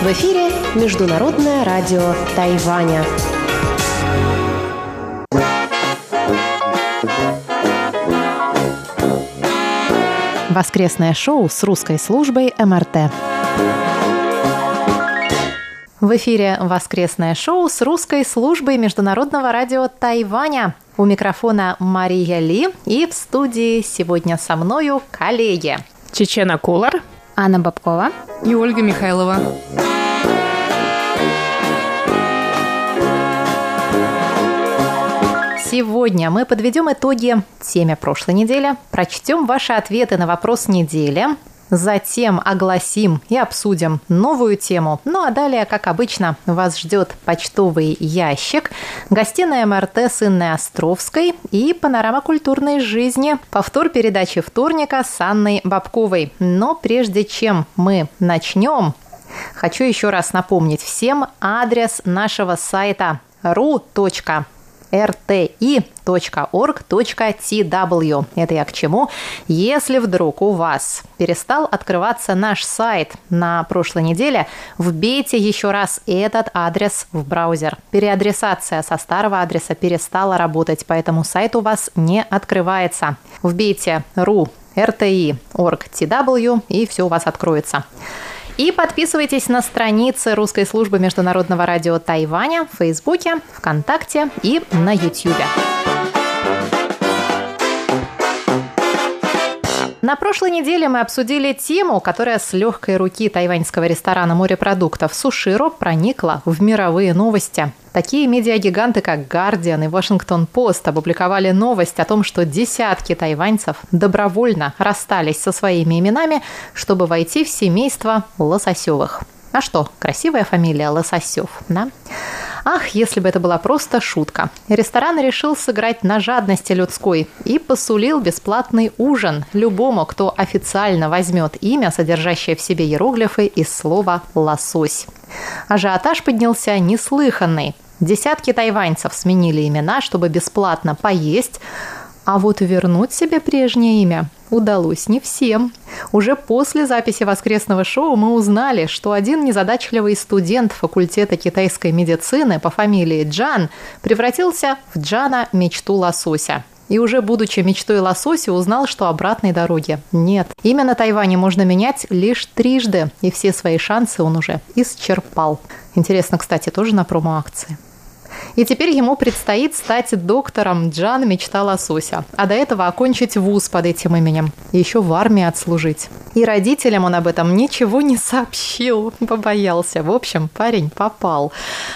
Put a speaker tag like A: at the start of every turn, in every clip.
A: В эфире Международное радио Тайваня. Воскресное шоу с русской службой МРТ. В эфире воскресное шоу с русской службой Международного радио Тайваня. У микрофона Мария Ли и в студии сегодня со мною коллеги.
B: Чечена Кулар,
C: Анна Бабкова
D: и Ольга Михайлова.
A: Сегодня мы подведем итоги теме прошлой недели, прочтем ваши ответы на вопрос недели, Затем огласим и обсудим новую тему. Ну а далее, как обычно, вас ждет почтовый ящик, гостиная МРТ с Инной Островской и панорама культурной жизни. Повтор передачи вторника с Анной Бабковой. Но прежде чем мы начнем, хочу еще раз напомнить всем адрес нашего сайта ru.com rti.org.tw. Это я к чему? Если вдруг у вас перестал открываться наш сайт на прошлой неделе, вбейте еще раз этот адрес в браузер. Переадресация со старого адреса перестала работать, поэтому сайт у вас не открывается. Вбейте ru rti.org.tw и все у вас откроется. И подписывайтесь на страницы русской службы международного радио Тайваня в Фейсбуке, ВКонтакте и на Ютьюбе. На прошлой неделе мы обсудили тему, которая с легкой руки тайваньского ресторана морепродуктов Суширо проникла в мировые новости. Такие медиагиганты, как Guardian и Washington Post опубликовали новость о том, что десятки тайваньцев добровольно расстались со своими именами, чтобы войти в семейство Лососевых. А что, красивая фамилия Лососев, да? Ах, если бы это была просто шутка. Ресторан решил сыграть на жадности людской и посулил бесплатный ужин любому, кто официально возьмет имя, содержащее в себе иероглифы из слова «лосось». Ажиотаж поднялся неслыханный. Десятки тайваньцев сменили имена, чтобы бесплатно поесть, а вот вернуть себе прежнее имя удалось не всем. Уже после записи воскресного шоу мы узнали, что один незадачливый студент факультета китайской медицины по фамилии Джан превратился в Джана мечту лосося. И уже будучи мечтой лосося, узнал, что обратной дороги нет. Имя на Тайване можно менять лишь трижды, и все свои шансы он уже исчерпал. Интересно, кстати, тоже на промо-акции. И теперь ему предстоит стать доктором Джан мечта лосося, а до этого окончить вуз под этим именем, еще в армии отслужить. И родителям он об этом ничего не сообщил, побоялся. В общем, парень попал.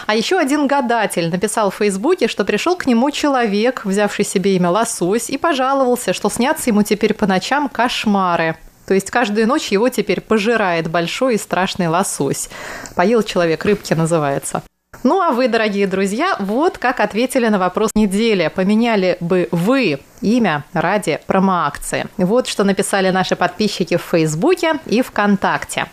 A: А еще один гадатель написал в Фейсбуке, что пришел к нему человек, взявший себе имя Лосось, и пожаловался, что снятся ему теперь по ночам кошмары. То есть каждую ночь его теперь пожирает большой и страшный лосось. Поел человек, рыбки называется. Ну а вы, дорогие друзья, вот как ответили на вопрос недели. Поменяли бы вы имя ради промоакции? Вот что написали наши подписчики в Фейсбуке и ВКонтакте.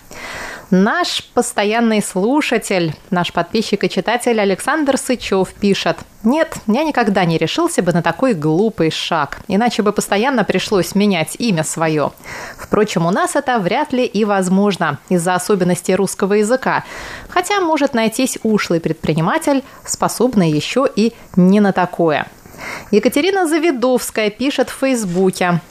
A: Наш постоянный слушатель, наш подписчик и читатель Александр Сычев пишет. Нет, я никогда не решился бы на такой глупый шаг, иначе бы постоянно пришлось менять имя свое. Впрочем, у нас это вряд ли и возможно из-за особенностей русского языка, хотя может найтись ушлый предприниматель, способный еще и не на такое. Екатерина Завидовская пишет в Фейсбуке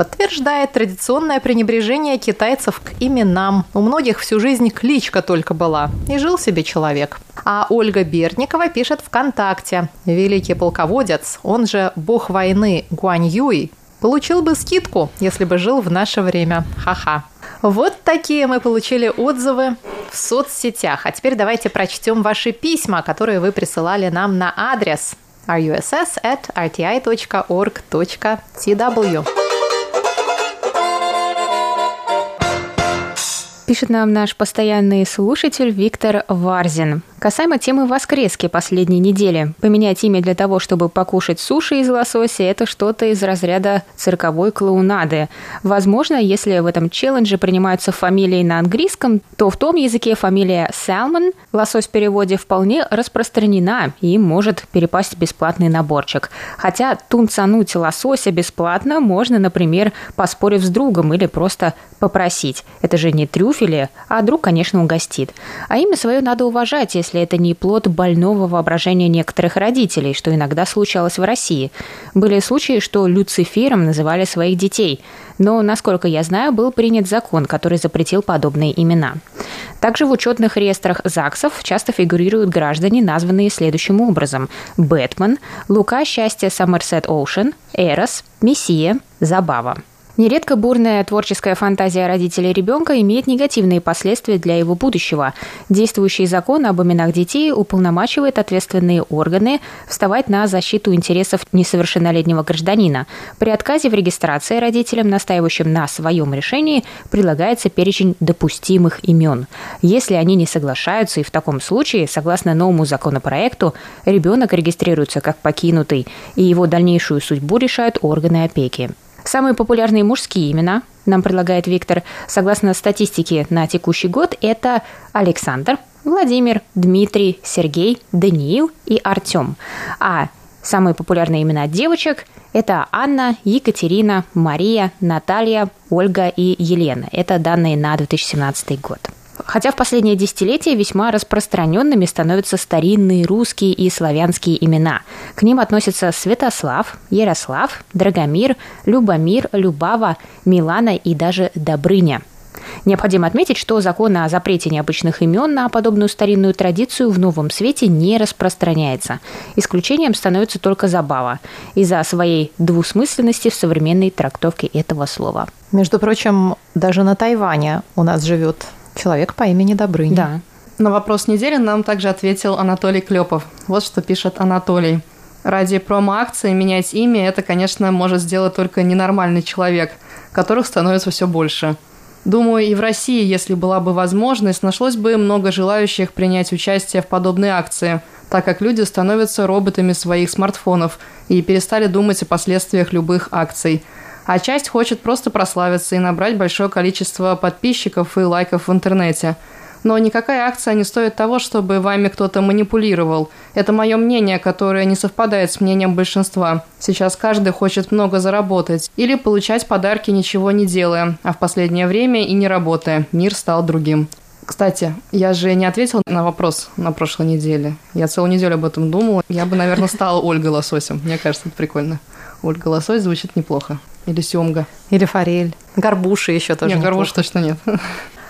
A: подтверждает традиционное пренебрежение китайцев к именам. У многих всю жизнь кличка только была. И жил себе человек. А Ольга Берникова пишет ВКонтакте. Великий полководец, он же бог войны Гуань Юй, получил бы скидку, если бы жил в наше время. Ха-ха. Вот такие мы получили отзывы в соцсетях. А теперь давайте прочтем ваши письма, которые вы присылали нам на адрес russ at rti.org.tw.
C: Пишет нам наш постоянный слушатель Виктор Варзин.
B: Касаемо темы воскрески последней недели. Поменять имя для того, чтобы покушать суши из лосося – это что-то из разряда цирковой клоунады. Возможно, если в этом челлендже принимаются фамилии на английском, то в том языке фамилия Salmon, лосось в переводе, вполне распространена и может перепасть бесплатный наборчик. Хотя тунцануть лосося бесплатно можно, например, поспорив с другом или просто попросить. Это же не трюфели, а друг, конечно, угостит. А имя свое надо уважать, если если это не плод больного воображения некоторых родителей, что иногда случалось в России. Были случаи, что Люцифером называли своих детей, но, насколько я знаю, был принят закон, который запретил подобные имена. Также в учетных реестрах ЗАГСов часто фигурируют граждане, названные следующим образом. Бэтмен, Лука Счастье Сомерсет Оушен, Эрос, Мессия, Забава. Нередко бурная творческая фантазия родителей ребенка имеет негативные последствия для его будущего. Действующий закон об именах детей уполномачивает ответственные органы вставать на защиту интересов несовершеннолетнего гражданина. При отказе в регистрации родителям, настаивающим на своем решении, прилагается перечень допустимых имен. Если они не соглашаются, и в таком случае, согласно новому законопроекту, ребенок регистрируется как покинутый, и его дальнейшую судьбу решают органы опеки. Самые популярные мужские имена, нам предлагает Виктор, согласно статистике на текущий год, это Александр, Владимир, Дмитрий, Сергей, Даниил и Артем. А самые популярные имена девочек – это Анна, Екатерина, Мария, Наталья, Ольга и Елена. Это данные на 2017 год. Хотя в последнее десятилетие весьма распространенными становятся старинные русские и славянские имена. К ним относятся Святослав, Ярослав, Драгомир, Любомир, Любава, Милана и даже Добрыня. Необходимо отметить, что закон о запрете необычных имен на подобную старинную традицию в новом свете не распространяется. Исключением становится только забава из-за своей двусмысленности в современной трактовке этого слова.
A: Между прочим, даже на Тайване у нас живет Человек по имени Добрыня.
C: Да. На вопрос недели нам также ответил Анатолий Клепов. Вот что пишет Анатолий. Ради промо-акции менять имя – это, конечно, может сделать только ненормальный человек, которых становится все больше. Думаю, и в России, если была бы возможность, нашлось бы много желающих принять участие в подобной акции, так как люди становятся роботами своих смартфонов и перестали думать о последствиях любых акций – а часть хочет просто прославиться и набрать большое количество подписчиков и лайков в интернете. Но никакая акция не стоит того, чтобы вами кто-то манипулировал. Это мое мнение, которое не совпадает с мнением большинства. Сейчас каждый хочет много заработать или получать подарки ничего не делая, а в последнее время и не работая. Мир стал другим. Кстати, я же не ответил на вопрос на прошлой неделе. Я целую неделю об этом думала. Я бы, наверное, стала Ольгой Лососем. Мне кажется, это прикольно. Ольга Лосось звучит неплохо. Или семга.
A: Или форель. Горбуши еще тоже.
C: Нет, горбуш точно нет.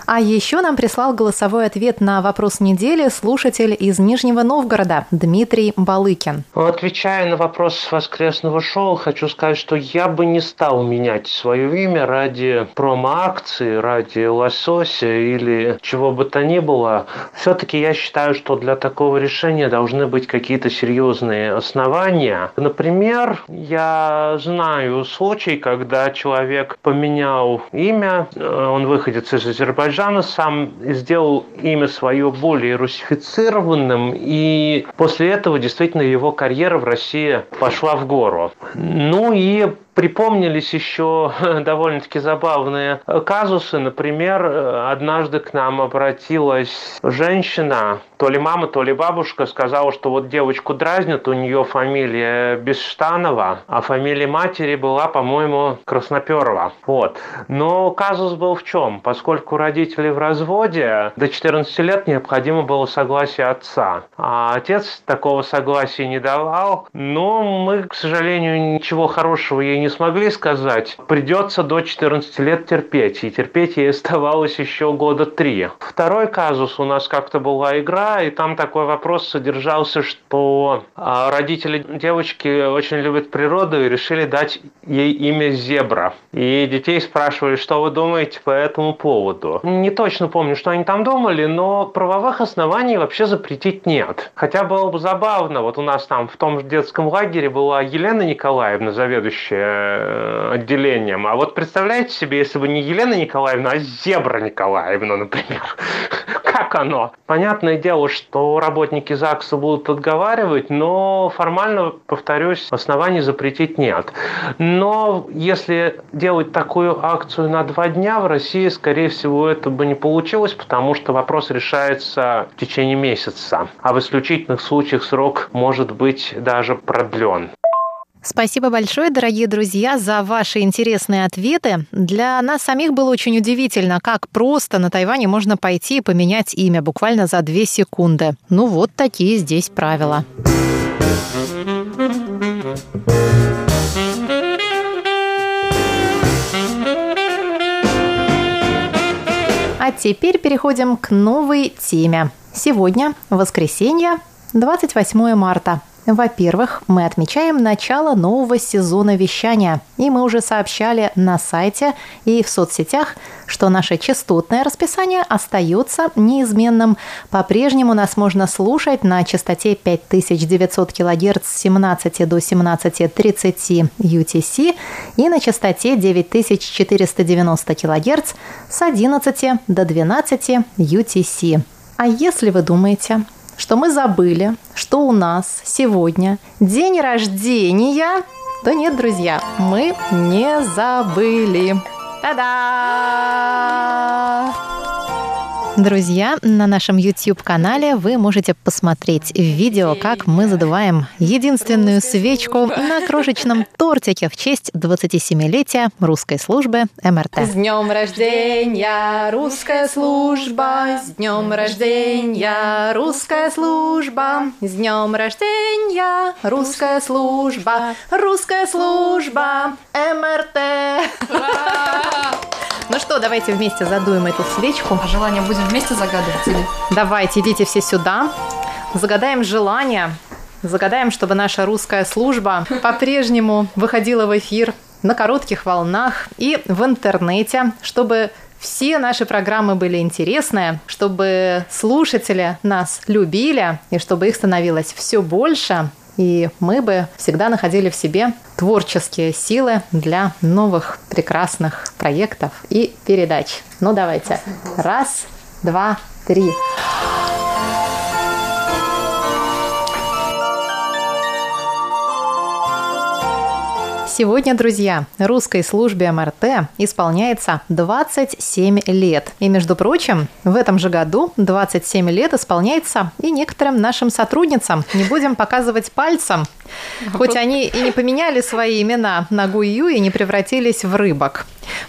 A: А еще нам прислал голосовой ответ на вопрос недели слушатель из Нижнего Новгорода Дмитрий Балыкин.
D: Отвечая на вопрос воскресного шоу, хочу сказать, что я бы не стал менять свое имя ради промо-акции, ради лосося или чего бы то ни было. Все-таки я считаю, что для такого решения должны быть какие-то серьезные основания. Например, я знаю случай, когда человек поменял имя, э, он выходит из Азербайджана, Жана сам сделал имя свое более русифицированным, и после этого действительно его карьера в России пошла в гору. Ну и припомнились еще довольно-таки забавные казусы. Например, однажды к нам обратилась женщина, то ли мама, то ли бабушка, сказала, что вот девочку дразнят, у нее фамилия Бесштанова, а фамилия матери была, по-моему, Красноперова. Вот. Но казус был в чем? Поскольку родители в разводе, до 14 лет необходимо было согласие отца. А отец такого согласия не давал. Но мы, к сожалению, ничего хорошего ей не смогли сказать. Придется до 14 лет терпеть. И терпеть ей оставалось еще года три. Второй казус у нас как-то была игра, и там такой вопрос содержался, что а, родители девочки очень любят природу и решили дать ей имя Зебра. И детей спрашивали, что вы думаете по этому поводу. Не точно помню, что они там думали, но правовых оснований вообще запретить нет. Хотя было бы забавно, вот у нас там в том же детском лагере была Елена Николаевна, заведующая отделением. А вот представляете себе, если бы не Елена Николаевна, а Зебра Николаевна, например. как оно? Понятное дело, что работники ЗАГСа будут отговаривать, но формально, повторюсь, оснований запретить нет. Но если делать такую акцию на два дня, в России, скорее всего, это бы не получилось, потому что вопрос решается в течение месяца, а в исключительных случаях срок может быть даже продлен.
A: Спасибо большое, дорогие друзья, за ваши интересные ответы. Для нас самих было очень удивительно, как просто на Тайване можно пойти и поменять имя буквально за две секунды. Ну вот такие здесь правила. А теперь переходим к новой теме. Сегодня воскресенье, 28 марта. Во-первых, мы отмечаем начало нового сезона вещания, и мы уже сообщали на сайте и в соцсетях, что наше частотное расписание остается неизменным. По-прежнему нас можно слушать на частоте 5900 кГц с 17 до 17.30 UTC и на частоте 9490 кГц с 11 до 12 UTC. А если вы думаете, что мы забыли, что у нас сегодня день рождения. Да нет, друзья, мы не забыли. Та-да! Друзья, на нашем YouTube-канале вы можете посмотреть видео, как мы задуваем единственную свечку на крошечном тортике в честь 27-летия русской службы МРТ.
C: С днем рождения, русская служба! С днем рождения, русская служба! С днем рождения, русская служба! Русская служба! МРТ!
A: Ну что, давайте вместе задуем эту свечку.
C: А желание будем вместе загадывать или?
A: Давайте, идите все сюда. Загадаем желание. Загадаем, чтобы наша русская служба по-прежнему выходила в эфир на коротких волнах и в интернете, чтобы все наши программы были интересные, чтобы слушатели нас любили и чтобы их становилось все больше, и мы бы всегда находили в себе творческие силы для новых прекрасных проектов и передач. Ну давайте. Раз, два, три. Сегодня, друзья, русской службе МРТ исполняется 27 лет. И, между прочим, в этом же году 27 лет исполняется и некоторым нашим сотрудницам. Не будем показывать пальцем, хоть они и не поменяли свои имена на Гую и не превратились в рыбок.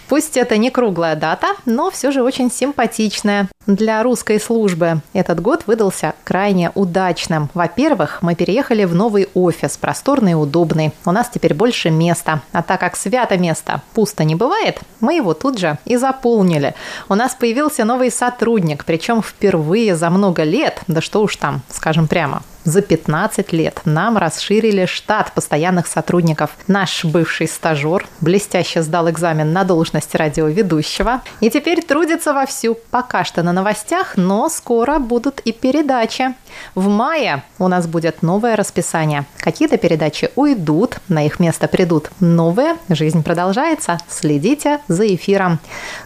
A: Пусть это не круглая дата, но все же очень симпатичная. Для русской службы этот год выдался крайне удачным. Во-первых, мы переехали в новый офис, просторный и удобный. У нас теперь больше места. А так как свято место пусто не бывает, мы его тут же и заполнили. У нас появился новый сотрудник, причем впервые за много лет, да что уж там, скажем прямо, за 15 лет нам расширили штат постоянных сотрудников. Наш бывший стажер блестяще сдал экзамен на должность радиоведущего и теперь трудится вовсю. Пока что на новостях, но скоро будут и передачи. В мае у нас будет новое расписание. Какие-то передачи уйдут, на их место придут новые. Жизнь продолжается. Следите за эфиром.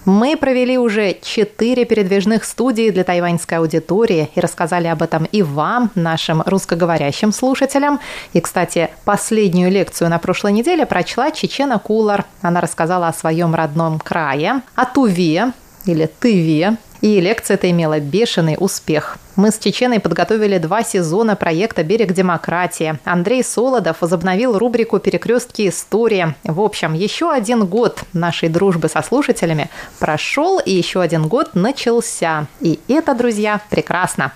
A: Мы провели уже четыре передвижных студии для тайваньской аудитории и рассказали об этом и вам, нашим русскоговорящим слушателям. И, кстати, последнюю лекцию на прошлой неделе прочла Чечена Кулар. Она рассказала о своем родном крае, о Туве или Тыве, и лекция эта имела бешеный успех. Мы с Чеченой подготовили два сезона проекта «Берег демократии». Андрей Солодов возобновил рубрику «Перекрестки истории». В общем, еще один год нашей дружбы со слушателями прошел, и еще один год начался. И это, друзья, прекрасно.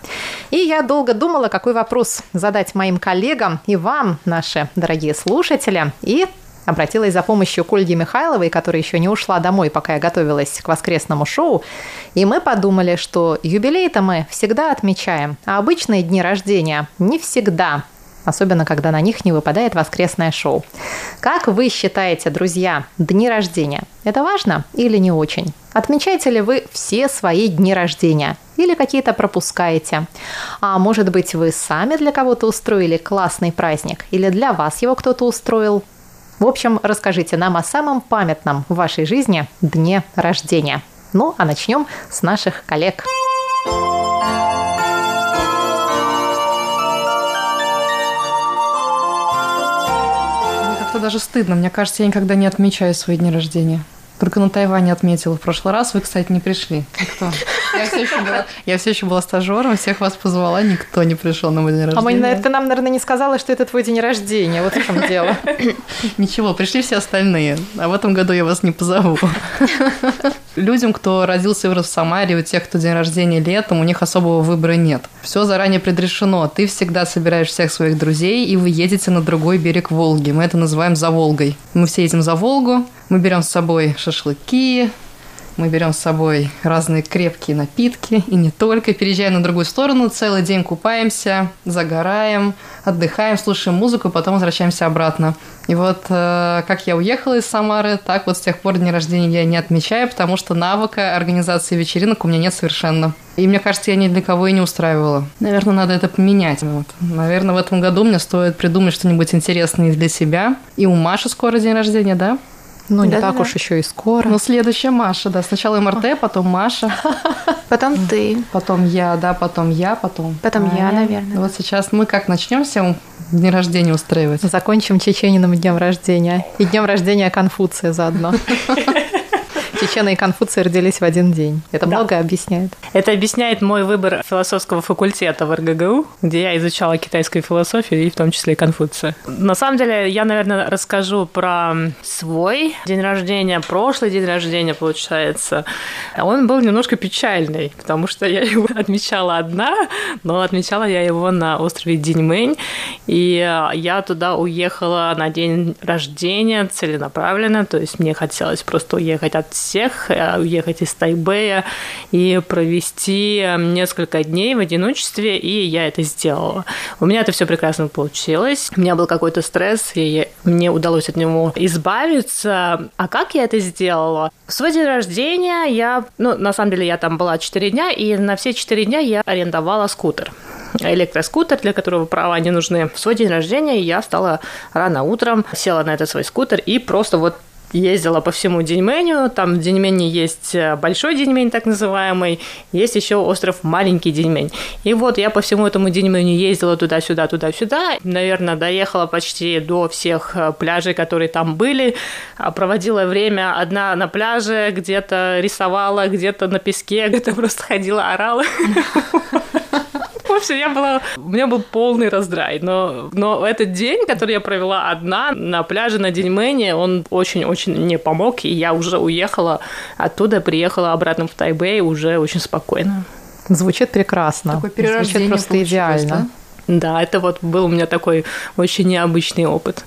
A: И я долго думала, какой вопрос задать моим коллегам и вам, наши дорогие слушатели. И обратилась за помощью к Ольге Михайловой, которая еще не ушла домой, пока я готовилась к воскресному шоу. И мы подумали, что юбилей-то мы всегда отмечаем, а обычные дни рождения не всегда особенно когда на них не выпадает воскресное шоу. Как вы считаете, друзья, дни рождения? Это важно или не очень? Отмечаете ли вы все свои дни рождения? Или какие-то пропускаете? А может быть, вы сами для кого-то устроили классный праздник? Или для вас его кто-то устроил? В общем, расскажите нам о самом памятном в вашей жизни дне рождения. Ну, а начнем с наших коллег. Мне
C: как-то даже стыдно. Мне кажется, я никогда не отмечаю свои дни рождения. Только на Тайване отметила в прошлый раз. Вы, кстати, не пришли. Никто. Я все еще была, я все еще была стажером, всех вас позвала, никто не пришел на мой день рождения.
A: А мы, ты нам, наверное, не сказала, что это твой день рождения. Вот в чем дело.
C: Ничего, пришли все остальные. А в этом году я вас не позову. Людям, кто родился и вырос в Самаре, у тех, кто день рождения летом, у них особого выбора нет. Все заранее предрешено. Ты всегда собираешь всех своих друзей, и вы едете на другой берег Волги. Мы это называем за Волгой. Мы все едем за Волгу, мы берем с собой шашлыки, мы берем с собой разные крепкие напитки, и не только. Переезжаем на другую сторону, целый день купаемся, загораем, отдыхаем, слушаем музыку, потом возвращаемся обратно. И вот э, как я уехала из Самары, так вот с тех пор день рождения я не отмечаю, потому что навыка организации вечеринок у меня нет совершенно. И мне кажется, я ни для кого и не устраивала. Наверное, надо это поменять. Вот. Наверное, в этом году мне стоит придумать что-нибудь интересное для себя. И у Маши скоро день рождения, да?
A: Ну, не да, так да. уж еще и скоро.
C: Ну, следующая Маша, да. Сначала МРТ, потом Маша.
B: Потом ты.
C: Потом я, да, потом я, потом.
B: Потом я, наверное.
C: Вот сейчас мы как начнем всем день рождения устраивать?
A: Закончим Чечениным днем рождения. И днем рождения Конфуция заодно. Чечена и Конфуция родились в один день. Это да. многое объясняет.
E: Это объясняет мой выбор философского факультета в РГГУ, где я изучала китайскую философию и в том числе и Конфуция. На самом деле, я, наверное, расскажу про свой день рождения, прошлый день рождения, получается. Он был немножко печальный, потому что я его отмечала одна, но отмечала я его на острове Диньмэнь, и я туда уехала на день рождения целенаправленно, то есть мне хотелось просто уехать от всех, э, уехать из Тайбэя и провести несколько дней в одиночестве, и я это сделала. У меня это все прекрасно получилось. У меня был какой-то стресс, и мне удалось от него избавиться. А как я это сделала? В свой день рождения я, ну, на самом деле, я там была 4 дня, и на все 4 дня я арендовала скутер электроскутер, для которого права не нужны. В свой день рождения я стала рано утром, села на этот свой скутер и просто вот ездила по всему Деньменю. Там в Деньмене есть э, большой Деньмень, так называемый, есть еще остров Маленький Деньмень. И вот я по всему этому Деньменю ездила туда-сюда, туда-сюда. Наверное, доехала почти до всех э, пляжей, которые там были. А проводила время одна на пляже, где-то рисовала, где-то на песке, где-то просто ходила, орала. Общем, я была... У меня был полный раздрай. Но, но этот день, который я провела одна на пляже на Деньмене, он очень-очень мне помог, и я уже уехала оттуда, приехала обратно в Тайбэй уже очень спокойно.
A: Звучит прекрасно. Такое Звучит просто идеально. Да?
E: Да, это вот был у меня такой очень необычный опыт.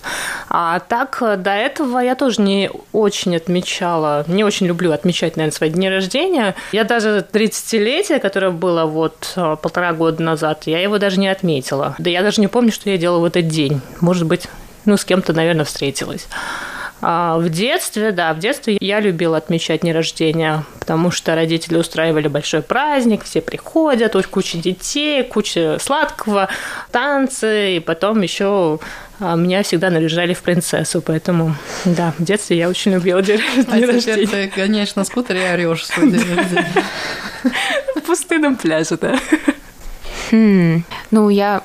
E: А так, э, до этого я тоже не очень отмечала, не очень люблю отмечать, наверное, свои дни рождения. Я даже 30-летие, которое было вот э, полтора года назад, я его даже не отметила. Да я даже не помню, что я делала в этот день. Может быть, ну, с кем-то, наверное, встретилась. А в детстве, да, в детстве я любила отмечать дни рождения, потому что родители устраивали большой праздник, все приходят, куча детей, куча сладкого, танцы, и потом еще а, меня всегда наряжали в принцессу, поэтому, да, в детстве я очень любила день,
C: а рождения. ты, конечно, на скутере орешь свой день рождения.
E: В пустынном пляже, да.
B: Хм. Ну, я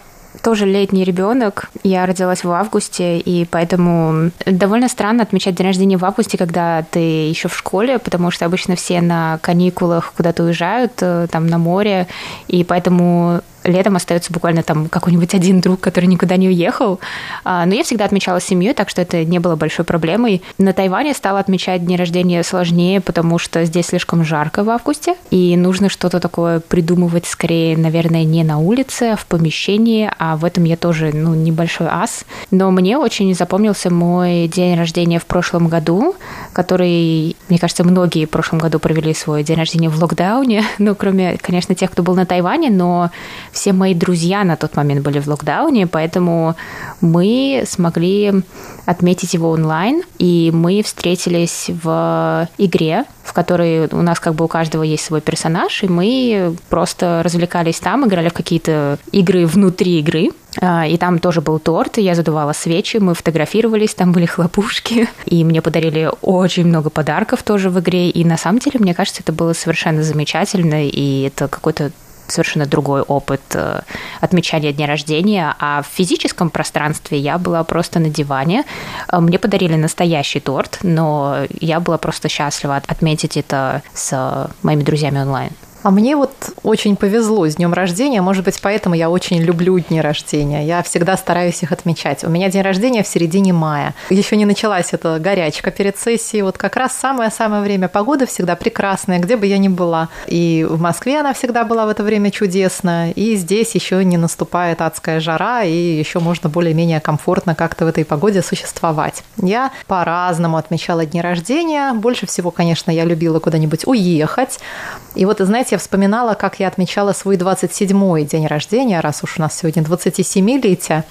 B: тоже летний ребенок. Я родилась в августе, и поэтому довольно странно отмечать день рождения в августе, когда ты еще в школе, потому что обычно все на каникулах куда-то уезжают, э, там на море, и поэтому летом остается буквально там какой-нибудь один друг, который никуда не уехал. А, но я всегда отмечала семью, так что это не было большой проблемой. На Тайване стала отмечать дни рождения сложнее, потому что здесь слишком жарко в августе, и нужно что-то такое придумывать скорее, наверное, не на улице, а в помещении, а в этом я тоже, ну, небольшой ас. Но мне очень запомнился мой день рождения в прошлом году, который, мне кажется, многие в прошлом году провели свой день рождения в локдауне, ну, кроме, конечно, тех, кто был на Тайване, но все мои друзья на тот момент были в локдауне, поэтому мы смогли отметить его онлайн, и мы встретились в игре, в которой у нас как бы у каждого есть свой персонаж, и мы просто развлекались там, играли в какие-то игры внутри игры. А, и там тоже был торт, и я задувала свечи, мы фотографировались, там были хлопушки, и мне подарили очень много подарков тоже в игре, и на самом деле, мне кажется, это было совершенно замечательно, и это какой-то совершенно другой опыт э, отмечания дня рождения, а в физическом пространстве я была просто на диване. Э, мне подарили настоящий торт, но я была просто счастлива отметить это с моими друзьями онлайн.
A: А мне вот очень повезло с днем рождения, может быть, поэтому я очень люблю дни рождения. Я всегда стараюсь их отмечать. У меня день рождения в середине мая. Еще не началась эта горячка перед сессией. Вот как раз самое-самое время. Погода всегда прекрасная, где бы я ни была. И в Москве она всегда была в это время чудесная. И здесь еще не наступает адская жара, и еще можно более-менее комфортно как-то в этой погоде существовать. Я по-разному отмечала дни рождения. Больше всего, конечно, я любила куда-нибудь уехать. И вот, знаете, знаете, я вспоминала, как я отмечала свой 27-й день рождения, раз уж у нас сегодня 27-летие.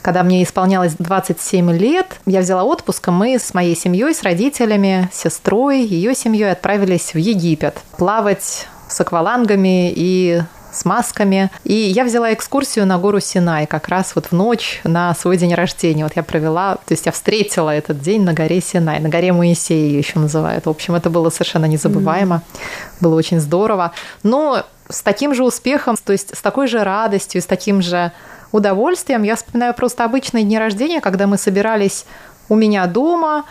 A: Когда мне исполнялось 27 лет, я взяла отпуск, и мы с моей семьей, с родителями, сестрой, ее семьей отправились в Египет плавать с аквалангами и с масками. И я взяла экскурсию на гору Синай как раз вот в ночь на свой день рождения. Вот я провела, то есть я встретила этот день на горе Синай, на горе Моисея ее еще называют. В общем, это было совершенно незабываемо, mm-hmm. было очень здорово. Но с таким же успехом, то есть с такой же радостью, с таким же удовольствием я вспоминаю просто обычные дни рождения, когда мы собирались у меня дома,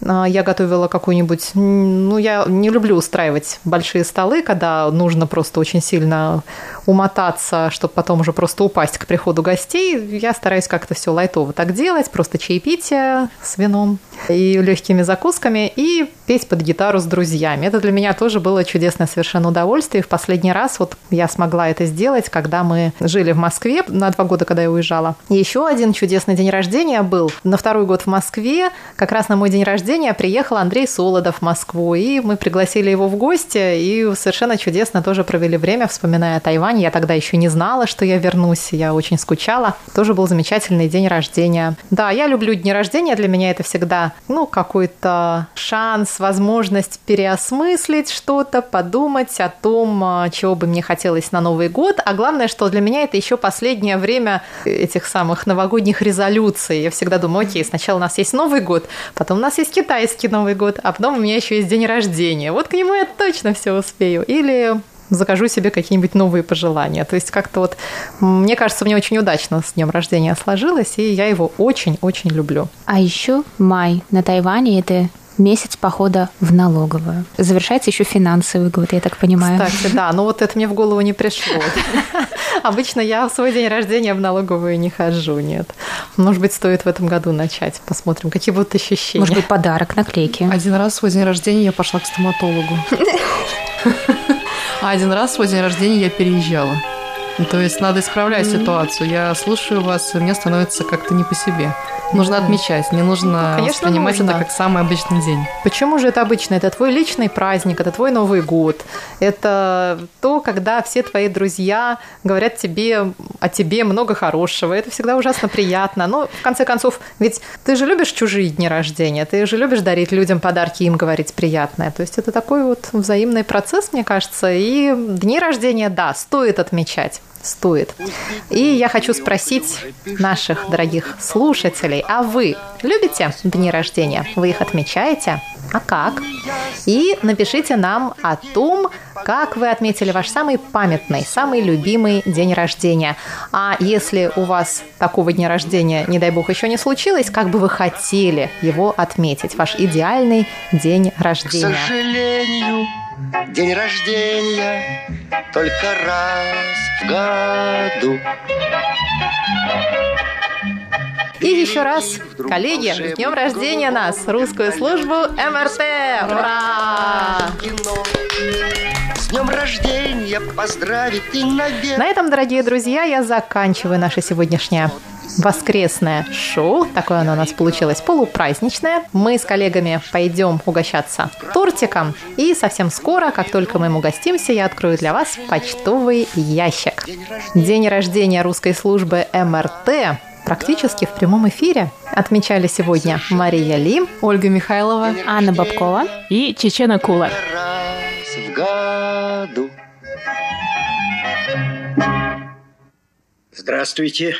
A: я готовила какую-нибудь... Ну, я не люблю устраивать большие столы, когда нужно просто очень сильно умотаться, чтобы потом уже просто упасть к приходу гостей. Я стараюсь как-то все лайтово так делать, просто чаепитие с вином и легкими закусками, и петь под гитару с друзьями. Это для меня тоже было чудесное совершенно удовольствие. И в последний раз вот я смогла это сделать, когда мы жили в Москве на два года, когда я уезжала. Еще один чудесный день рождения был на второй год в Москве. Как раз на мой день рождения приехал Андрей Солодов в Москву, и мы пригласили его в гости, и совершенно чудесно тоже провели время, вспоминая Тайвань я тогда еще не знала, что я вернусь, я очень скучала. Тоже был замечательный день рождения. Да, я люблю дни рождения, для меня это всегда, ну, какой-то шанс, возможность переосмыслить что-то, подумать о том, а, чего бы мне хотелось на Новый год. А главное, что для меня это еще последнее время этих самых новогодних резолюций. Я всегда думаю, окей, сначала у нас есть Новый год, потом у нас есть китайский Новый год, а потом у меня еще есть день рождения. Вот к нему я точно все успею. Или закажу себе какие-нибудь новые пожелания. То есть как-то вот, мне кажется, мне очень удачно с днем рождения сложилось, и я его очень-очень люблю.
B: А еще май на Тайване это месяц похода в налоговую. Завершается еще финансовый год, я так понимаю.
A: Кстати, да, но вот это мне в голову не пришло. Обычно я в свой день рождения в налоговую не хожу, нет. Может быть, стоит в этом году начать. Посмотрим, какие будут ощущения.
B: Может быть, подарок, наклейки.
C: Один раз в свой день рождения я пошла к стоматологу. А один раз в свой день рождения я переезжала. То есть надо исправлять mm-hmm. ситуацию. Я слушаю вас, и мне становится как-то не по себе. Нужно отмечать, не нужно ну, Конечно, воспринимать нужно. это как самый обычный день.
A: Почему же это обычно? Это твой личный праздник, это твой Новый год. Это то, когда все твои друзья говорят тебе о тебе много хорошего. Это всегда ужасно приятно. Но, в конце концов, ведь ты же любишь чужие дни рождения, ты же любишь дарить людям подарки, им говорить приятное. То есть это такой вот взаимный процесс, мне кажется. И дни рождения, да, стоит отмечать стоит. И я хочу спросить наших дорогих слушателей, а вы любите дни рождения? Вы их отмечаете? А как? И напишите нам о том, как вы отметили ваш самый памятный, самый любимый день рождения. А если у вас такого дня рождения, не дай бог, еще не случилось, как бы вы хотели его отметить? Ваш идеальный день рождения.
F: К сожалению, день рождения только раз в году.
A: И еще раз, коллеги, с днем рождения нас, русскую службу МРТ! Ура!
F: С днем рождения поздравить и навек.
A: На этом, дорогие друзья, я заканчиваю наше сегодняшнее воскресное шоу. Такое оно у нас получилось полупраздничное. Мы с коллегами пойдем угощаться тортиком. И совсем скоро, как только мы им угостимся, я открою для вас почтовый ящик. День рождения русской службы МРТ практически в прямом эфире отмечали сегодня Мария Ли,
C: Ольга Михайлова,
B: Анна Бабкова
E: и Чечена Кула.
F: Здравствуйте.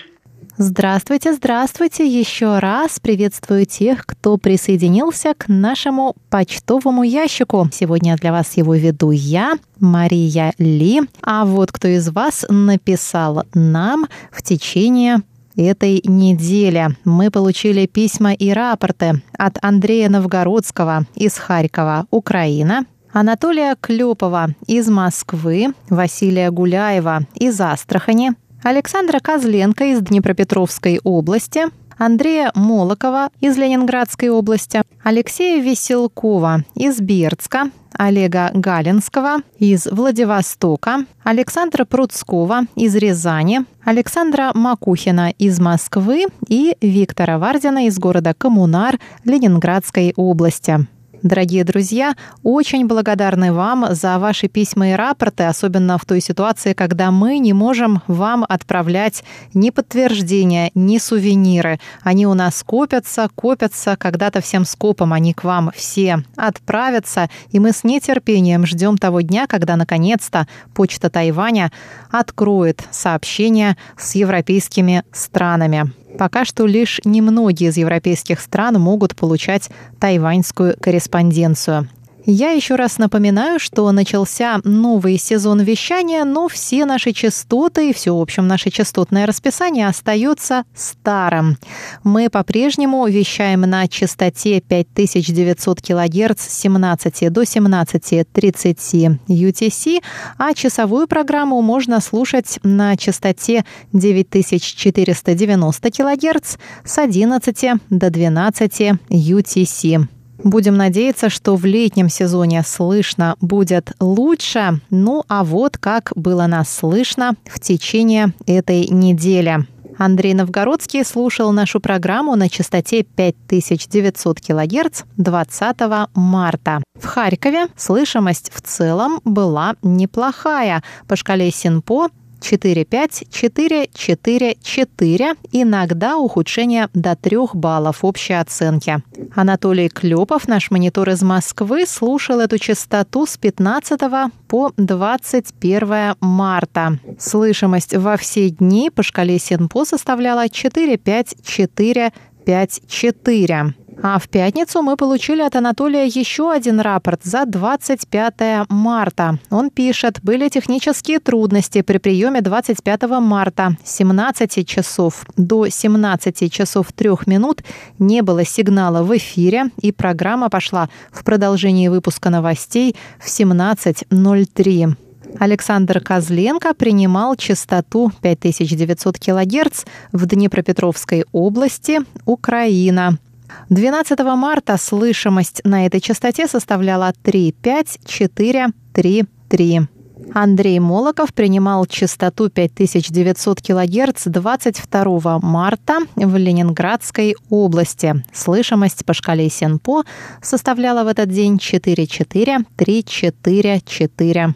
A: Здравствуйте, здравствуйте еще раз. Приветствую тех, кто присоединился к нашему почтовому ящику. Сегодня для вас его веду я, Мария Ли. А вот кто из вас написал нам в течение этой недели. Мы получили письма и рапорты от Андрея Новгородского из Харькова, Украина, Анатолия Клепова из Москвы, Василия Гуляева из Астрахани, Александра Козленко из Днепропетровской области, Андрея Молокова из Ленинградской области, Алексея Веселкова из Бердска, Олега Галинского из Владивостока, Александра Пруцкого из Рязани, Александра Макухина из Москвы и Виктора Вардина из города Коммунар Ленинградской области. Дорогие друзья, очень благодарны вам за ваши письма и рапорты, особенно в той ситуации, когда мы не можем вам отправлять ни подтверждения, ни сувениры. Они у нас копятся, копятся, когда-то всем скопом они к вам все отправятся, и мы с нетерпением ждем того дня, когда наконец-то почта Тайваня откроет сообщения с европейскими странами. Пока что лишь немногие из европейских стран могут получать тайваньскую корреспонденцию. Я еще раз напоминаю, что начался новый сезон вещания, но все наши частоты и все, в общем, наше частотное расписание остается старым. Мы по-прежнему вещаем на частоте 5900 кГц с 17 до 17.30 UTC, а часовую программу можно слушать на частоте 9490 кГц с 11 до 12 UTC. Будем надеяться, что в летнем сезоне слышно будет лучше. Ну а вот как было нас слышно в течение этой недели. Андрей Новгородский слушал нашу программу на частоте 5900 кГц 20 марта. В Харькове слышимость в целом была неплохая. По шкале Синпо 4-5-4-4-4, иногда ухудшение до 3 баллов общей оценки. Анатолий Клепов, наш монитор из Москвы, слушал эту частоту с 15 по 21 марта. Слышимость во все дни по шкале Синпо составляла 4-5-4-5-4. А в пятницу мы получили от Анатолия еще один рапорт за 25 марта. Он пишет, были технические трудности при приеме 25 марта. 17 часов до 17 часов 3 минут не было сигнала в эфире, и программа пошла в продолжении выпуска новостей в 17.03. Александр Козленко принимал частоту 5900 кГц в Днепропетровской области, Украина. 12 марта слышимость на этой частоте составляла 35433. Андрей Молоков принимал частоту 5900 кГц 22 марта в Ленинградской области. Слышимость по шкале Сенпо составляла в этот день 44344.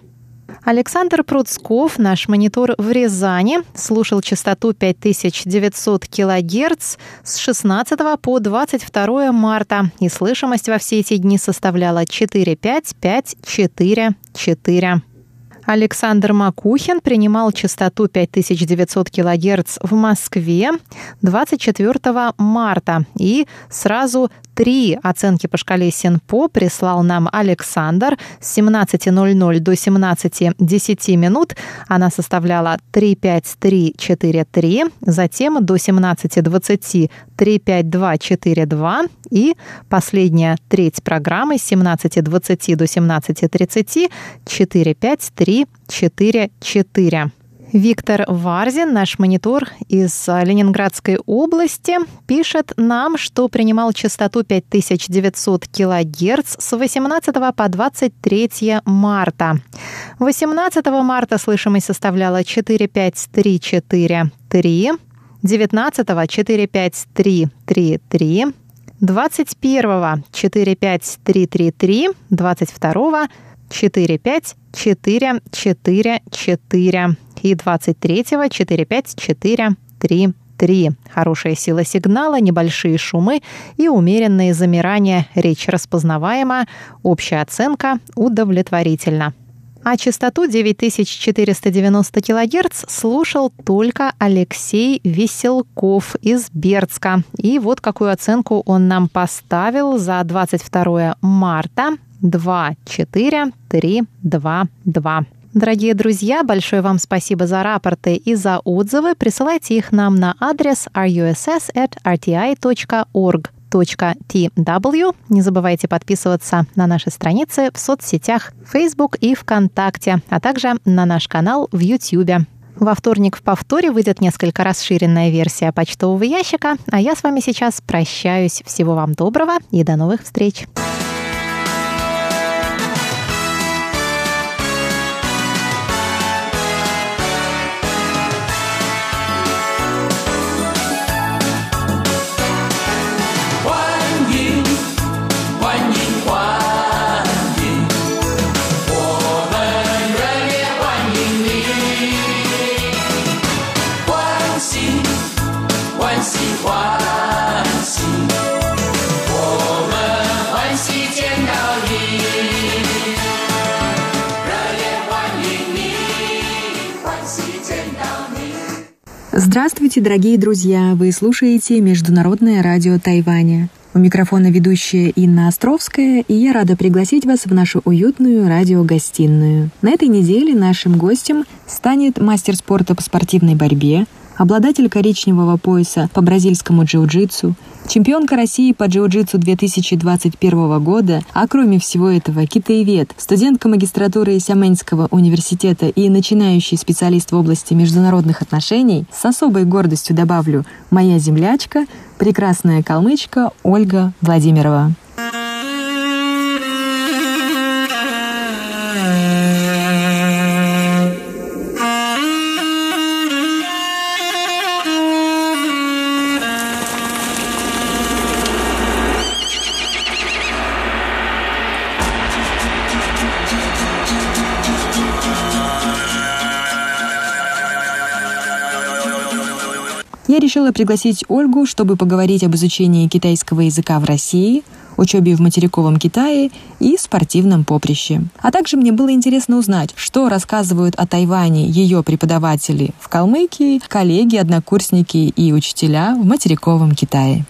A: Александр Пруцков, наш монитор в Рязани, слушал частоту 5900 кГц с 16 по 22 марта, и слышимость во все эти дни составляла 45544. Александр Макухин принимал частоту 5900 кГц в Москве 24 марта и сразу Три оценки по шкале Синпо прислал нам Александр с 17.00 до 17.10 минут. Она составляла 35343, затем до 17.20 35242 и последняя треть программы с 17.20 до 17.30 45344. Виктор Варзин, наш монитор из Ленинградской области, пишет нам, что принимал частоту 5900 кГц с 18 по 23 марта. 18 марта слышимость составляла 45343, 19 45333, 21 45333, 22 45444 и 23-го 45433. Хорошая сила сигнала, небольшие шумы и умеренные замирания. Речь распознаваема, общая оценка удовлетворительна. А частоту 9490 кГц слушал только Алексей Веселков из Бердска. И вот какую оценку он нам поставил за 22 марта 2, 4, 3, 2, 2. Дорогие друзья, большое вам спасибо за рапорты и за отзывы. Присылайте их нам на адрес russ@rti.org tw. Не забывайте подписываться на наши страницы в соцсетях Facebook и ВКонтакте, а также на наш канал в YouTube. Во вторник в повторе выйдет несколько расширенная версия почтового ящика, а я с вами сейчас прощаюсь. Всего вам доброго и до новых встреч!
G: Здравствуйте, дорогие друзья! Вы слушаете Международное радио Тайваня. У микрофона ведущая Инна Островская, и я рада пригласить вас в нашу уютную радиогостиную. На этой неделе нашим гостем станет мастер спорта по спортивной борьбе, обладатель коричневого пояса по бразильскому джиу-джитсу, чемпионка России по джиу-джитсу 2021 года, а кроме всего этого китаевед, студентка магистратуры Сямэнского университета и начинающий специалист в области международных отношений, с особой гордостью добавлю, моя землячка, прекрасная калмычка Ольга Владимирова. Я решила пригласить Ольгу, чтобы поговорить об изучении китайского языка в России, учебе в материковом Китае и спортивном поприще. А также мне было интересно узнать, что рассказывают о Тайване ее преподаватели в Калмыкии, коллеги, однокурсники и учителя в материковом Китае.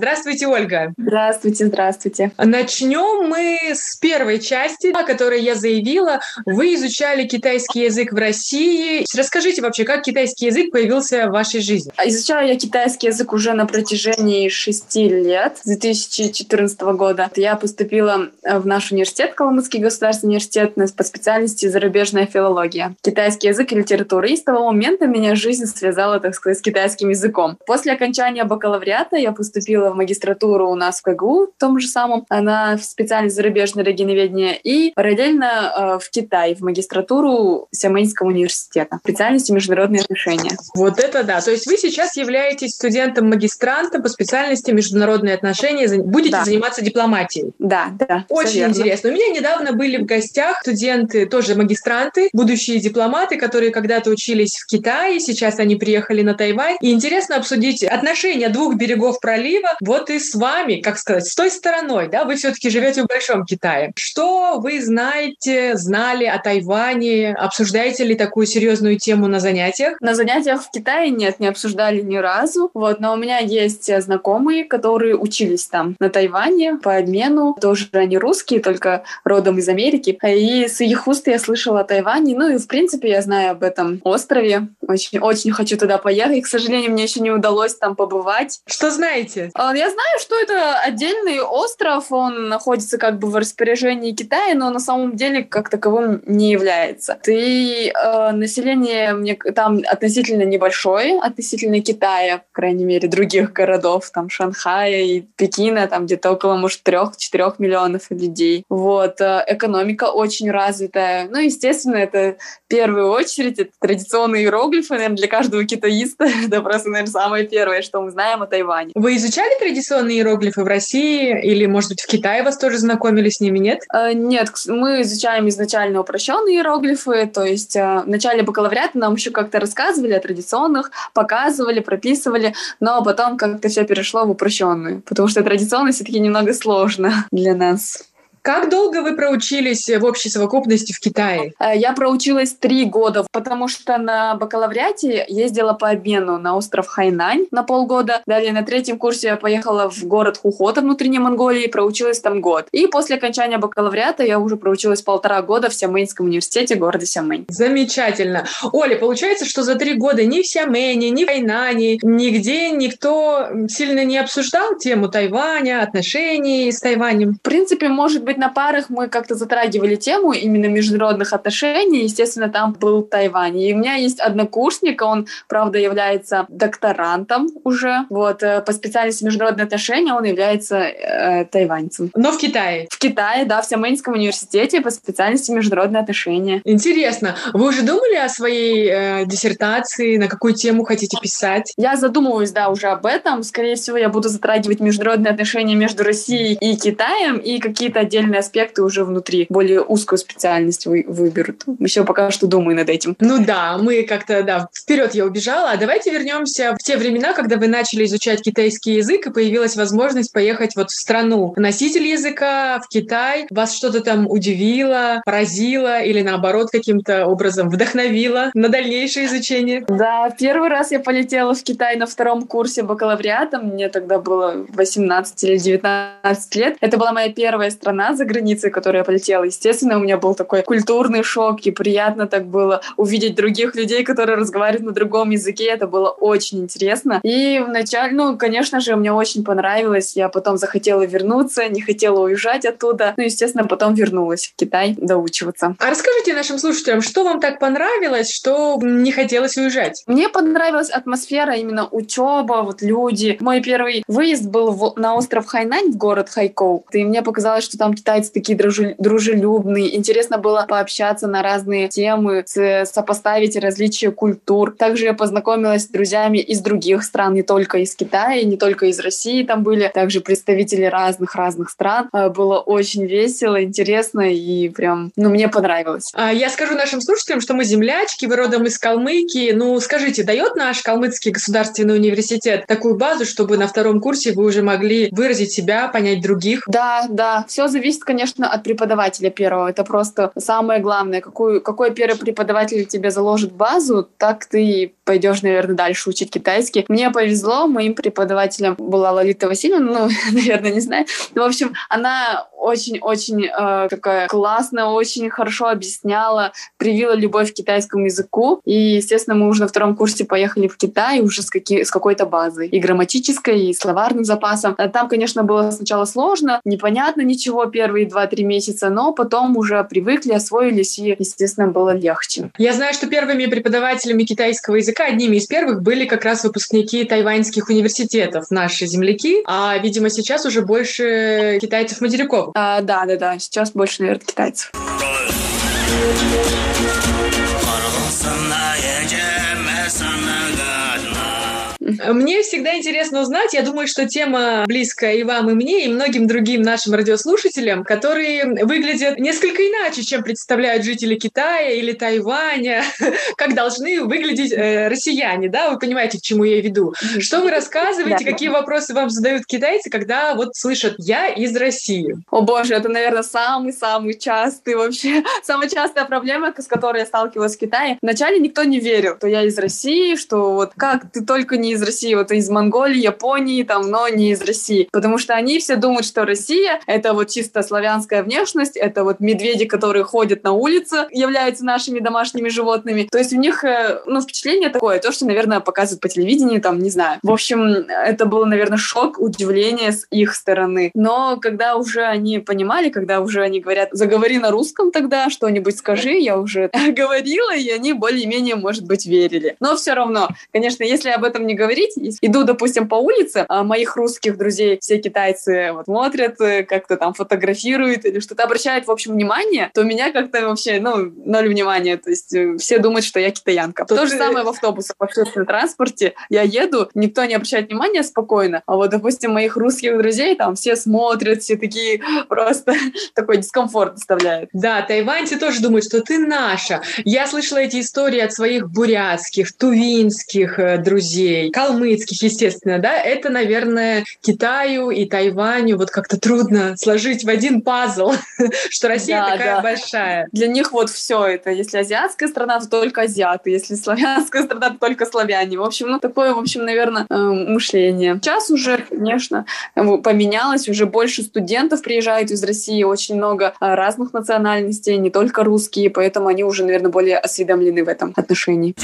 H: Здравствуйте, Ольга.
I: Здравствуйте, здравствуйте.
H: Начнем мы с первой части, о которой я заявила. Вы изучали китайский язык в России. Расскажите вообще, как китайский язык появился в вашей жизни?
I: Изучаю я китайский язык уже на протяжении шести лет, с 2014 года. Я поступила в наш университет, Калмыцкий государственный университет, по специальности зарубежная филология. Китайский язык и литература. И с того момента меня жизнь связала, так сказать, с китайским языком. После окончания бакалавриата я поступила в магистратуру у нас в КГУ, в том же самом, на специальность зарубежное регионоведение, и параллельно э, в Китай, в магистратуру Сямэнского университета, специальности международные отношения.
H: Вот это да. То есть вы сейчас являетесь студентом-магистрантом по специальности международные отношения, будете да. заниматься дипломатией.
I: Да, да.
H: Очень интересно. У меня недавно были в гостях студенты, тоже магистранты, будущие дипломаты, которые когда-то учились в Китае, сейчас они приехали на Тайвань. И интересно обсудить отношения двух берегов пролива, вот и с вами, как сказать, с той стороной, да, вы все-таки живете в Большом Китае. Что вы знаете, знали о Тайване? Обсуждаете ли такую серьезную тему на занятиях?
I: На занятиях в Китае нет, не обсуждали ни разу. Вот, но у меня есть знакомые, которые учились там на Тайване по обмену. Тоже они русские, только родом из Америки. И с их уст я слышала о Тайване. Ну и, в принципе, я знаю об этом острове. Очень, очень хочу туда поехать. К сожалению, мне еще не удалось там побывать.
H: Что знаете?
I: А, я знаю, что это отдельный остров, он находится как бы в распоряжении Китая, но на самом деле как таковым не является. И э, население мне, там относительно небольшое, относительно Китая, по крайней мере, других городов, там Шанхая и Пекина, там где-то около, может, трех-четырех миллионов людей. Вот, э, экономика очень развитая. Ну, естественно, это в первую очередь это традиционные иероглифы, иероглифы, наверное, для каждого китаиста это просто, наверное, самое первое, что мы знаем о Тайване.
H: Вы изучали традиционные иероглифы в России или, может быть, в Китае вас тоже знакомили с ними, нет?
I: Э, нет, мы изучаем изначально упрощенные иероглифы, то есть э, в начале бакалавриата нам еще как-то рассказывали о традиционных, показывали, прописывали, но потом как-то все перешло в упрощенную, потому что традиционно все-таки немного сложно для нас.
H: Как долго вы проучились в общей совокупности в Китае?
I: Э, я проучилась три года, потому что на бакалавриате ездила по обмену на остров Хайнань на полгода. Далее на третьем курсе я поехала в город Хухота внутренней Монголии, проучилась там год. И после окончания бакалавриата я уже проучилась полтора года в Сямэньском университете города Сямэнь.
H: Замечательно. Оля, получается, что за три года ни в Сямэне, ни в Хайнане, нигде никто сильно не обсуждал тему Тайваня, отношений с Тайванем?
I: В принципе, может быть, быть, на парах мы как-то затрагивали тему именно международных отношений. Естественно, там был Тайвань. И у меня есть однокурсник, он, правда, является докторантом уже. Вот, э, по специальности международные отношения он является э, тайваньцем.
H: Но в Китае?
I: В Китае, да, в Сямэньском университете по специальности международные отношения.
H: Интересно. Вы уже думали о своей э, диссертации? На какую тему хотите писать?
I: Я задумываюсь, да, уже об этом. Скорее всего, я буду затрагивать международные отношения между Россией и Китаем и какие-то отдельные отдельные аспекты уже внутри, более узкую специальность вы, выберут. Еще пока что думаю над этим.
H: Ну да, мы как-то, да, вперед я убежала. А давайте вернемся в те времена, когда вы начали изучать китайский язык, и появилась возможность поехать вот в страну носитель языка, в Китай. Вас что-то там удивило, поразило или наоборот каким-то образом вдохновило на дальнейшее изучение?
I: Да, первый раз я полетела в Китай на втором курсе бакалавриата. Мне тогда было 18 или 19 лет. Это была моя первая страна, за границей, в которую я полетела. Естественно, у меня был такой культурный шок, и приятно так было увидеть других людей, которые разговаривают на другом языке. Это было очень интересно. И вначале, ну, конечно же, мне очень понравилось. Я потом захотела вернуться, не хотела уезжать оттуда. Ну, естественно, потом вернулась в Китай доучиваться.
H: А расскажите нашим слушателям, что вам так понравилось, что не хотелось уезжать?
I: Мне понравилась атмосфера, именно учеба, вот люди. Мой первый выезд был в, на остров Хайнань, в город Хайкоу. И мне показалось, что там китайцы такие дружелюбные. Интересно было пообщаться на разные темы, сопоставить различия культур. Также я познакомилась с друзьями из других стран, не только из Китая, не только из России там были, также представители разных-разных стран. А, было очень весело, интересно и прям, ну, мне понравилось.
H: А, я скажу нашим слушателям, что мы землячки, вы родом из Калмыкии. Ну, скажите, дает наш Калмыцкий государственный университет такую базу, чтобы на втором курсе вы уже могли выразить себя, понять других?
I: Да, да, все зависит зависит, конечно, от преподавателя первого. Это просто самое главное. Какую, какой первый преподаватель тебе заложит базу, так ты пойдешь, наверное, дальше учить китайский. Мне повезло, моим преподавателем была Лолита Васильевна, ну, наверное, не знаю. Но, в общем, она очень-очень э, такая классная, очень хорошо объясняла, привила любовь к китайскому языку. И, естественно, мы уже на втором курсе поехали в Китай уже с, какие, с какой-то базой. И грамматической, и словарным запасом. А там, конечно, было сначала сложно, непонятно ничего первые два-три месяца, но потом уже привыкли, освоились, и, естественно, было легче.
H: Я знаю, что первыми преподавателями китайского языка, одними из первых, были как раз выпускники тайваньских университетов, наши земляки, а, видимо, сейчас уже больше китайцев-материков.
I: А, да, да, да. Сейчас больше, наверное, китайцев.
H: Мне всегда интересно узнать, я думаю, что тема близкая и вам, и мне, и многим другим нашим радиослушателям, которые выглядят несколько иначе, чем представляют жители Китая или Тайваня, как должны выглядеть э, россияне, да? Вы понимаете, к чему я веду. Что вы рассказываете, какие вопросы вам задают китайцы, когда вот слышат «я из России»?
I: О боже, это, наверное, самый-самый частый вообще, самая частая проблема, с которой я сталкивалась в Китае. Вначале никто не верил, что я из России, что вот как ты только не из России, вот из Монголии, Японии, там, но не из России. Потому что они все думают, что Россия — это вот чисто славянская внешность, это вот медведи, которые ходят на улице, являются нашими домашними животными. То есть у них, э, ну, впечатление такое, то, что, наверное, показывают по телевидению, там, не знаю. В общем, это было, наверное, шок, удивление с их стороны. Но когда уже они понимали, когда уже они говорят, заговори на русском тогда, что-нибудь скажи, я уже говорила, и они более-менее, может быть, верили. Но все равно, конечно, если об этом не говорить, говорить. Иду, допустим, по улице, а моих русских друзей все китайцы вот смотрят, э, как-то там фотографируют или что-то обращают, в общем, внимание, то меня как-то вообще, ну, ноль внимания. То есть э, все думают, что я китаянка. То, то же самое в автобусах, в общественном транспорте. Я еду, никто не обращает внимания спокойно, а вот, допустим, моих русских друзей там все смотрят, все такие просто такой дискомфорт доставляют.
H: Да, тайваньцы тоже думают, что ты наша. Я слышала эти истории от своих бурятских, тувинских э, друзей, калмыцких, естественно, да. Это, наверное, Китаю и Тайваню вот как-то трудно сложить в один пазл, что Россия да, такая да. большая.
I: Для них вот все это. Если азиатская страна, то только азиаты. Если славянская страна, то только славяне. В общем, ну такое, в общем, наверное, э, мышление. Сейчас уже, конечно, поменялось, уже больше студентов приезжают из России, очень много э, разных национальностей, не только русские, поэтому они уже, наверное, более осведомлены в этом отношении.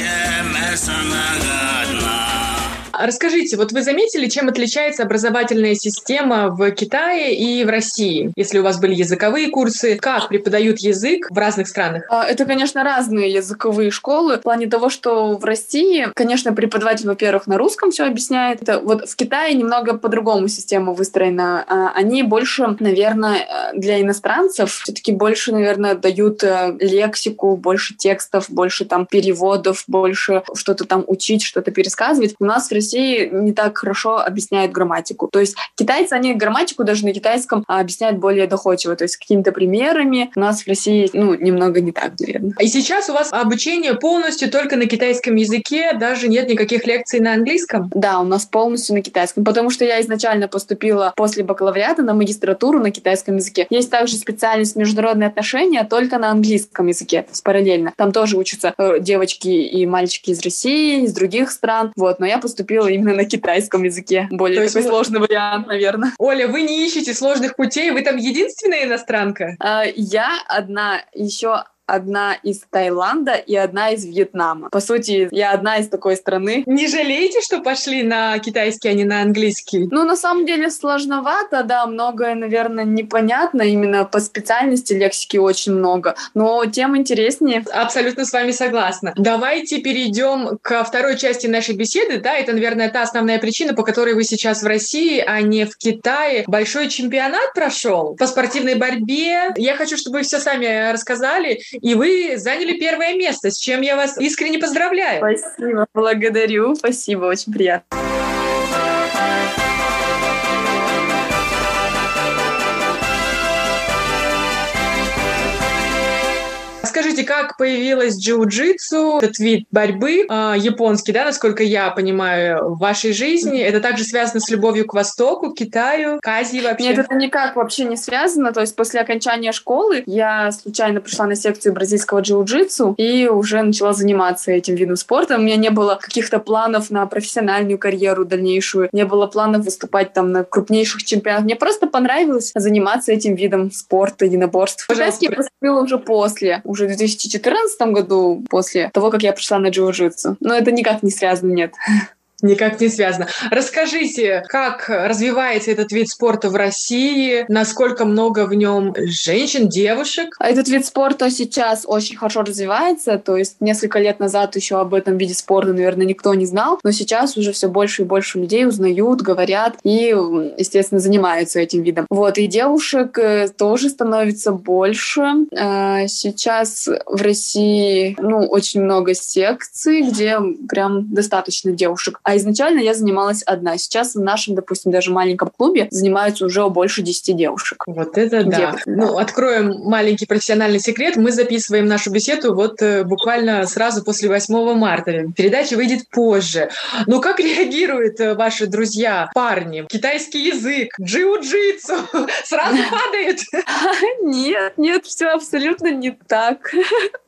H: Расскажите, вот вы заметили, чем отличается образовательная система в Китае и в России? Если у вас были языковые курсы, как преподают язык в разных странах?
I: А, это, конечно, разные языковые школы. В плане того, что в России, конечно, преподаватель, во-первых, на русском все объясняет. Это вот в Китае немного по-другому система выстроена. А, они больше, наверное, для иностранцев все-таки больше, наверное, дают э, лексику, больше текстов, больше там переводов, больше что-то там учить, что-то пересказывать. У нас в России России не так хорошо объясняют грамматику. То есть китайцы, они грамматику даже на китайском объясняют более доходчиво, то есть какими-то примерами. У нас в России, ну, немного не так, наверное.
H: И сейчас у вас обучение полностью только на китайском языке, даже нет никаких лекций на английском?
I: Да, у нас полностью на китайском, потому что я изначально поступила после бакалавриата на магистратуру на китайском языке. Есть также специальность международные отношения только на английском языке, то есть параллельно. Там тоже учатся э, девочки и мальчики из России, из других стран. Вот, но я поступила поступила именно на китайском языке. Более То такой сложный вариант, наверное.
H: Оля, вы не ищете сложных путей, вы там единственная иностранка?
I: А, я одна, еще одна из Таиланда и одна из Вьетнама. По сути, я одна из такой страны.
H: Не жалеете, что пошли на китайский, а не на английский?
I: Ну, на самом деле сложновато, да, многое, наверное, непонятно. Именно по специальности лексики очень много, но тем интереснее.
H: Абсолютно с вами согласна. Давайте перейдем ко второй части нашей беседы. Да, это, наверное, та основная причина, по которой вы сейчас в России, а не в Китае. Большой чемпионат прошел по спортивной борьбе. Я хочу, чтобы вы все сами рассказали и вы заняли первое место, с чем я вас искренне поздравляю.
I: Спасибо, благодарю, спасибо, очень приятно.
H: Расскажите, как появилась джиу-джитсу, этот вид борьбы э, японский, да, насколько я понимаю, в вашей жизни? Это также связано с любовью к Востоку, к Китаю, к Азии вообще?
I: Нет, это никак вообще не связано. То есть после окончания школы я случайно пришла на секцию бразильского джиу-джитсу и уже начала заниматься этим видом спорта. У меня не было каких-то планов на профессиональную карьеру дальнейшую, не было планов выступать там на крупнейших чемпионатах. Мне просто понравилось заниматься этим видом спорта, единоборств. Пожалуйста. Я поступила уже после, уже в 2014 году, после того, как я пришла на джиу-джитсу. Но это никак не связано, нет.
H: Никак не связано. Расскажите, как развивается этот вид спорта в России, насколько много в нем женщин, девушек?
I: Этот вид спорта сейчас очень хорошо развивается, то есть несколько лет назад еще об этом виде спорта, наверное, никто не знал, но сейчас уже все больше и больше людей узнают, говорят и, естественно, занимаются этим видом. Вот, и девушек э, тоже становится больше. Э, сейчас в России, ну, очень много секций, где прям достаточно девушек. А изначально я занималась одна. Сейчас в нашем, допустим, даже маленьком клубе занимаются уже больше 10 девушек.
H: Вот это да. Девушек, Ну, откроем маленький профессиональный секрет. Мы записываем нашу беседу вот э, буквально сразу после 8 марта. Передача выйдет позже. Но как реагируют э, ваши друзья, парни? Китайский язык, джиу-джитсу сразу падает?
I: Нет, нет, все абсолютно не так.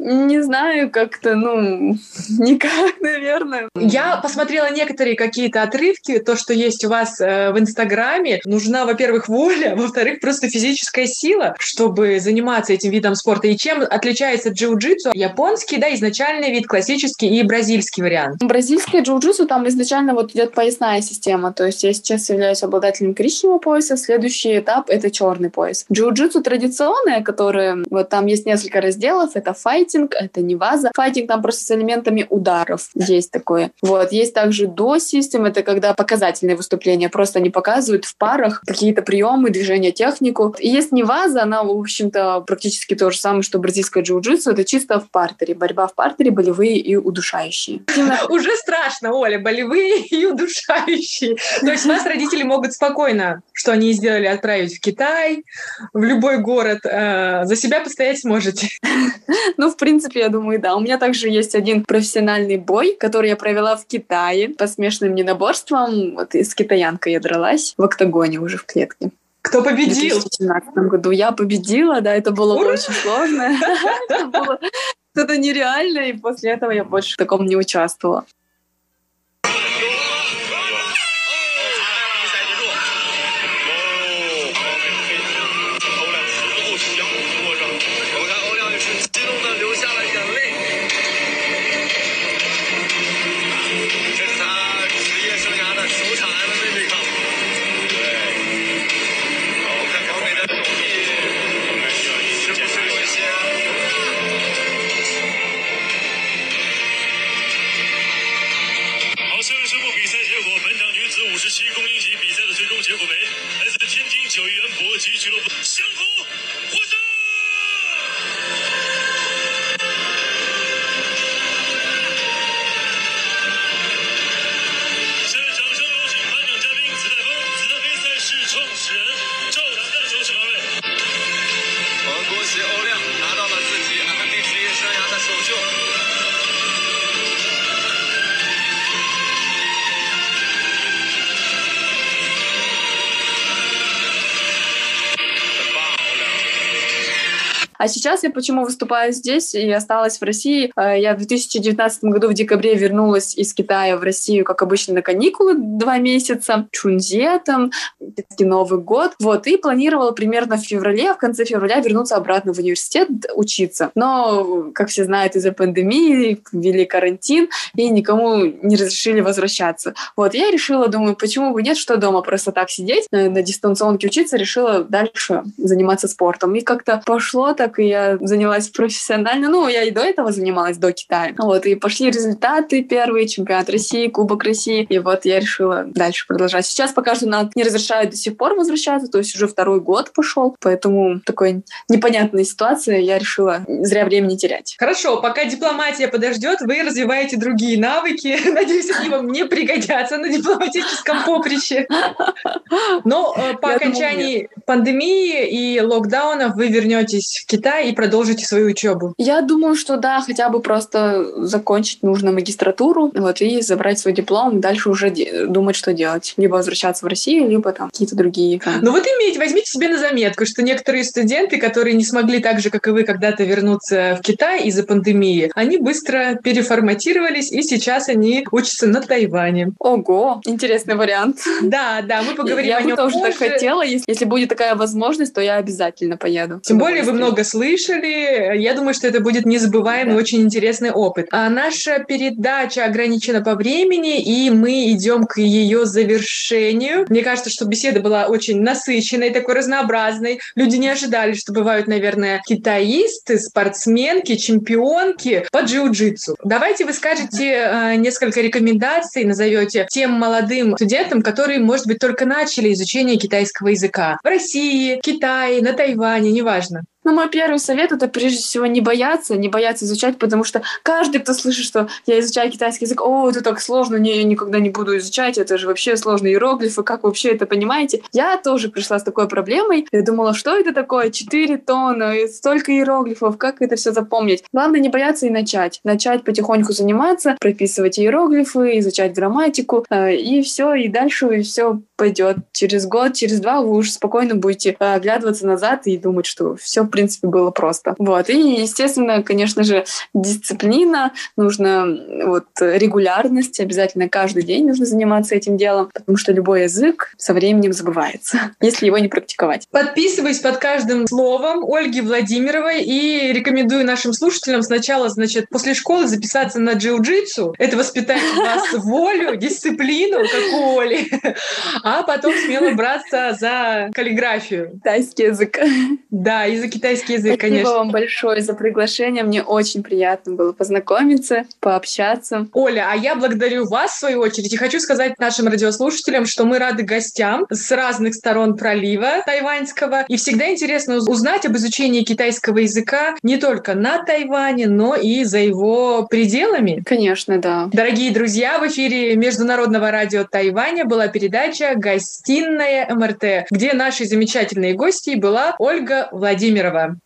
I: Не знаю, как-то, ну, никак, наверное.
H: Я посмотрела некоторые какие-то отрывки, то, что есть у вас э, в Инстаграме. Нужна, во-первых, воля, во-вторых, просто физическая сила, чтобы заниматься этим видом спорта. И чем отличается джиу-джитсу? Японский, да, изначальный вид, классический и бразильский вариант.
I: Бразильский джиу-джитсу там изначально вот идет поясная система. То есть я сейчас являюсь обладателем коричневого пояса, следующий этап — это черный пояс. Джиу-джитсу традиционное, которое вот там есть несколько разделов, разделов. Это файтинг, это не ваза. Файтинг там просто с элементами ударов. Есть такое. Вот. Есть также до систем. Это когда показательные выступления. Просто они показывают в парах какие-то приемы, движения, технику. И есть не ваза, она, в общем-то, практически то же самое, что бразильское джиу-джитсу. Это чисто в партере. Борьба в партере, болевые и удушающие.
H: Уже страшно, Оля, болевые и удушающие. То есть вас родители могут спокойно, что они сделали, отправить в Китай, в любой город. Э, за себя постоять сможете.
I: Ну, в принципе, я думаю, да. У меня также есть один профессиональный бой, который я провела в Китае по смешанным ненаборствам. Вот и с китаянкой я дралась в октагоне уже в клетке.
H: Кто победил?
I: В 2017 году я победила, да, это было Ура! очень сложно. Это было что-то нереальное, и после этого я больше в таком не участвовала. А сейчас я почему выступаю здесь и осталась в России? Э, я в 2019 году в декабре вернулась из Китая в Россию, как обычно, на каникулы два месяца. Чунзе там, Новый год. Вот, и планировала примерно в феврале, в конце февраля вернуться обратно в университет учиться. Но, как все знают, из-за пандемии ввели карантин, и никому не разрешили возвращаться. Вот, я решила, думаю, почему бы нет, что дома просто так сидеть, э, на дистанционке учиться, решила дальше заниматься спортом. И как-то пошло так и я занялась профессионально. Ну, я и до этого занималась, до Китая. Вот, и пошли результаты первые, чемпионат России, Кубок России. И вот я решила дальше продолжать. Сейчас пока что нам не разрешают до сих пор возвращаться, то есть уже второй год пошел, поэтому такой непонятная ситуация, я решила зря времени терять.
H: Хорошо, пока дипломатия подождет, вы развиваете другие навыки. Надеюсь, они вам не пригодятся на дипломатическом поприще. Но э, по окончании пандемии и локдаунов вы вернетесь в Китай И продолжите свою учебу?
I: Я думаю, что да, хотя бы просто закончить нужно магистратуру, вот, и забрать свой диплом, дальше уже думать, что делать. Либо возвращаться в Россию, либо там какие-то другие.
H: Ну вот имейте, возьмите себе на заметку, что некоторые студенты, которые не смогли так же, как и вы, когда-то вернуться в Китай из-за пандемии, они быстро переформатировались, и сейчас они учатся на Тайване.
I: Ого, интересный вариант.
H: Да, да, мы поговорим
I: я
H: о нем
I: тоже
H: позже.
I: так хотела. Если, если будет такая возможность, то я обязательно поеду.
H: Тем более вы много слышали. Я думаю, что это будет незабываемый, да. очень интересный опыт. А наша передача ограничена по времени, и мы идем к ее завершению. Мне кажется, что беседа была очень насыщенной, такой разнообразной. Люди не ожидали, что бывают, наверное, китаисты, спортсменки, чемпионки по джиу-джитсу. Давайте вы скажете э, несколько рекомендаций, назовете тем молодым студентам, которые, может быть, только начали изучение китайского языка. В России, Китае, на Тайване, неважно.
I: Ну, мой первый совет это прежде всего не бояться, не бояться изучать, потому что каждый, кто слышит, что я изучаю китайский язык, о, это так сложно, не, я никогда не буду изучать, это же вообще сложные иероглифы, как вообще это понимаете? Я тоже пришла с такой проблемой, я думала, что это такое, четыре тона, столько иероглифов, как это все запомнить? Главное не бояться и начать. Начать потихоньку заниматься, прописывать иероглифы, изучать грамматику, э, и все, и дальше и все пойдет. Через год, через два вы уже спокойно будете э, оглядываться назад и думать, что все принципе, было просто. Вот. И, естественно, конечно же, дисциплина, нужно вот регулярность, обязательно каждый день нужно заниматься этим делом, потому что любой язык со временем забывается, если его не практиковать.
H: Подписываюсь под каждым словом Ольги Владимировой и рекомендую нашим слушателям сначала, значит, после школы записаться на джиу-джитсу. Это воспитает у вас волю, дисциплину, как у Оли. А потом смело браться за каллиграфию.
I: Китайский язык.
H: Да, и за китайский язык,
I: Спасибо
H: конечно.
I: вам большое за приглашение. Мне очень приятно было познакомиться, пообщаться.
H: Оля, а я благодарю вас, в свою очередь, и хочу сказать нашим радиослушателям, что мы рады гостям с разных сторон пролива тайваньского. И всегда интересно уз- узнать об изучении китайского языка не только на Тайване, но и за его пределами.
I: Конечно, да.
H: Дорогие друзья, в эфире Международного радио Тайваня была передача «Гостиная МРТ», где нашей замечательной гостьей была Ольга Владимирова.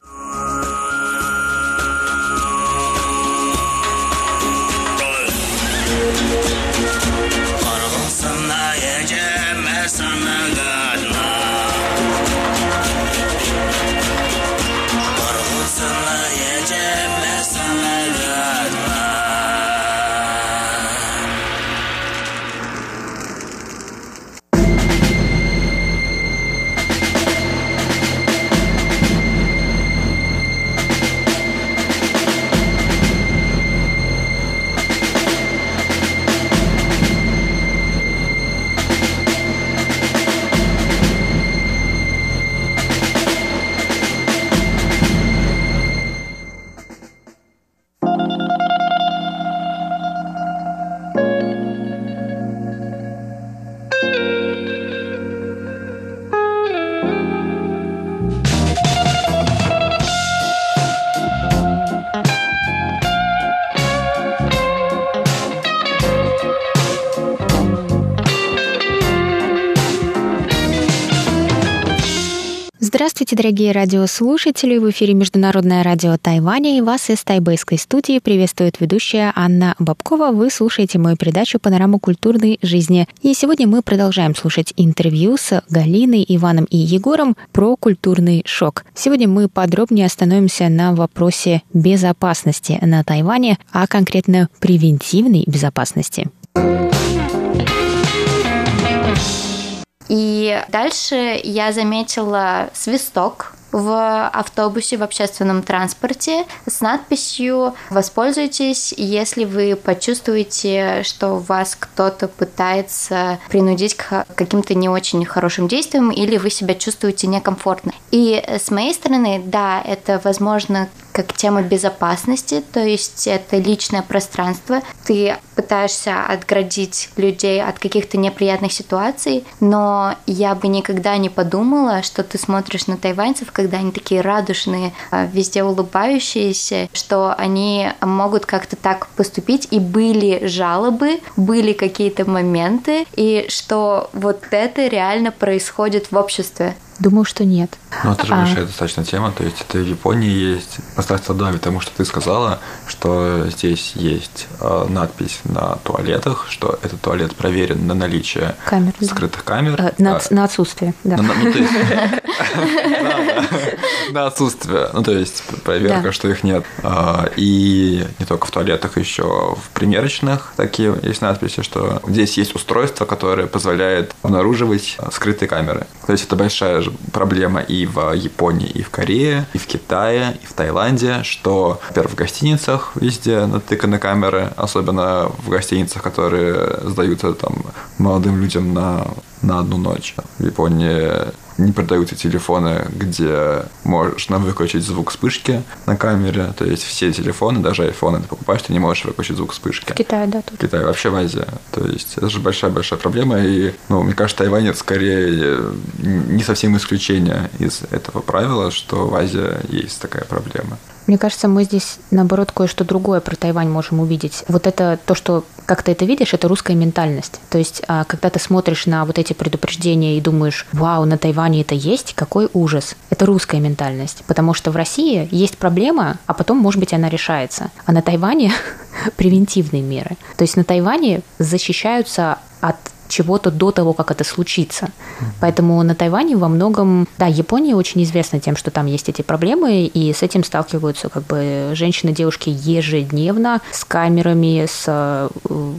B: Здравствуйте, дорогие радиослушатели! В эфире Международное радио Тайваня и вас из тайбэйской студии приветствует ведущая Анна Бабкова. Вы слушаете мою передачу «Панорама культурной жизни». И сегодня мы продолжаем слушать интервью с Галиной, Иваном и Егором про культурный шок. Сегодня мы подробнее остановимся на вопросе безопасности на Тайване, а конкретно превентивной безопасности.
J: И дальше я заметила свисток в автобусе, в общественном транспорте с надписью «Воспользуйтесь, если вы почувствуете, что вас кто-то пытается принудить к каким-то не очень хорошим действиям или вы себя чувствуете некомфортно». И с моей стороны, да, это, возможно, как тема безопасности, то есть это личное пространство. Ты пытаешься отградить людей от каких-то неприятных ситуаций, но я бы никогда не подумала, что ты смотришь на тайваньцев, когда они такие радушные, везде улыбающиеся, что они могут как-то так поступить. И были жалобы, были какие-то моменты, и что вот это реально происходит в обществе.
B: Думаю, что нет.
K: Ну, это же
B: А.
K: большая достаточно тема, то есть это в Японии есть. Остаться да, потому что ты сказала, что здесь есть э, надпись на туалетах, что этот туалет проверен на наличие
B: Камер. да.
K: скрытых камер.
B: Э, На,
K: А,
B: на отсутствие, да.
K: на- ну, то есть- Да, да. На отсутствие. Ну, то есть проверка,
B: Да.
K: что их нет. А, И не только в туалетах, еще в примерочных такие есть надписи, что здесь есть устройство, которое позволяет обнаруживать скрытые камеры. То есть это большая проблема и в Японии, и в Корее, и в Китае, и в Таиланде, что, во-первых, в гостиницах везде натыканы камеры, особенно в гостиницах, которые сдаются там молодым людям на, на одну ночь. В Японии не продаются телефоны, где можно выключить звук вспышки на камере. То есть все телефоны, даже айфоны ты покупаешь, ты не можешь выключить звук вспышки.
B: В Китае, да, тут.
K: В Китае, вообще в Азии. То есть это же большая-большая проблема. И, ну, мне кажется, Тайвань это скорее не совсем исключение из этого правила, что в Азии есть такая проблема.
B: Мне кажется, мы здесь, наоборот, кое-что другое про Тайвань можем увидеть. Вот это то, что, как ты это видишь, это русская ментальность. То есть, а, когда ты смотришь на вот эти предупреждения и думаешь, вау, на Тайване это есть, какой ужас. Это русская ментальность. Потому что в России есть проблема, а потом, может быть, она решается. А на Тайване превентивные меры. То есть на Тайване защищаются от чего-то до того, как это случится. Поэтому на Тайване во многом, да, Япония очень известна тем, что там есть эти проблемы, и с этим сталкиваются как бы женщины, девушки ежедневно с камерами, с э,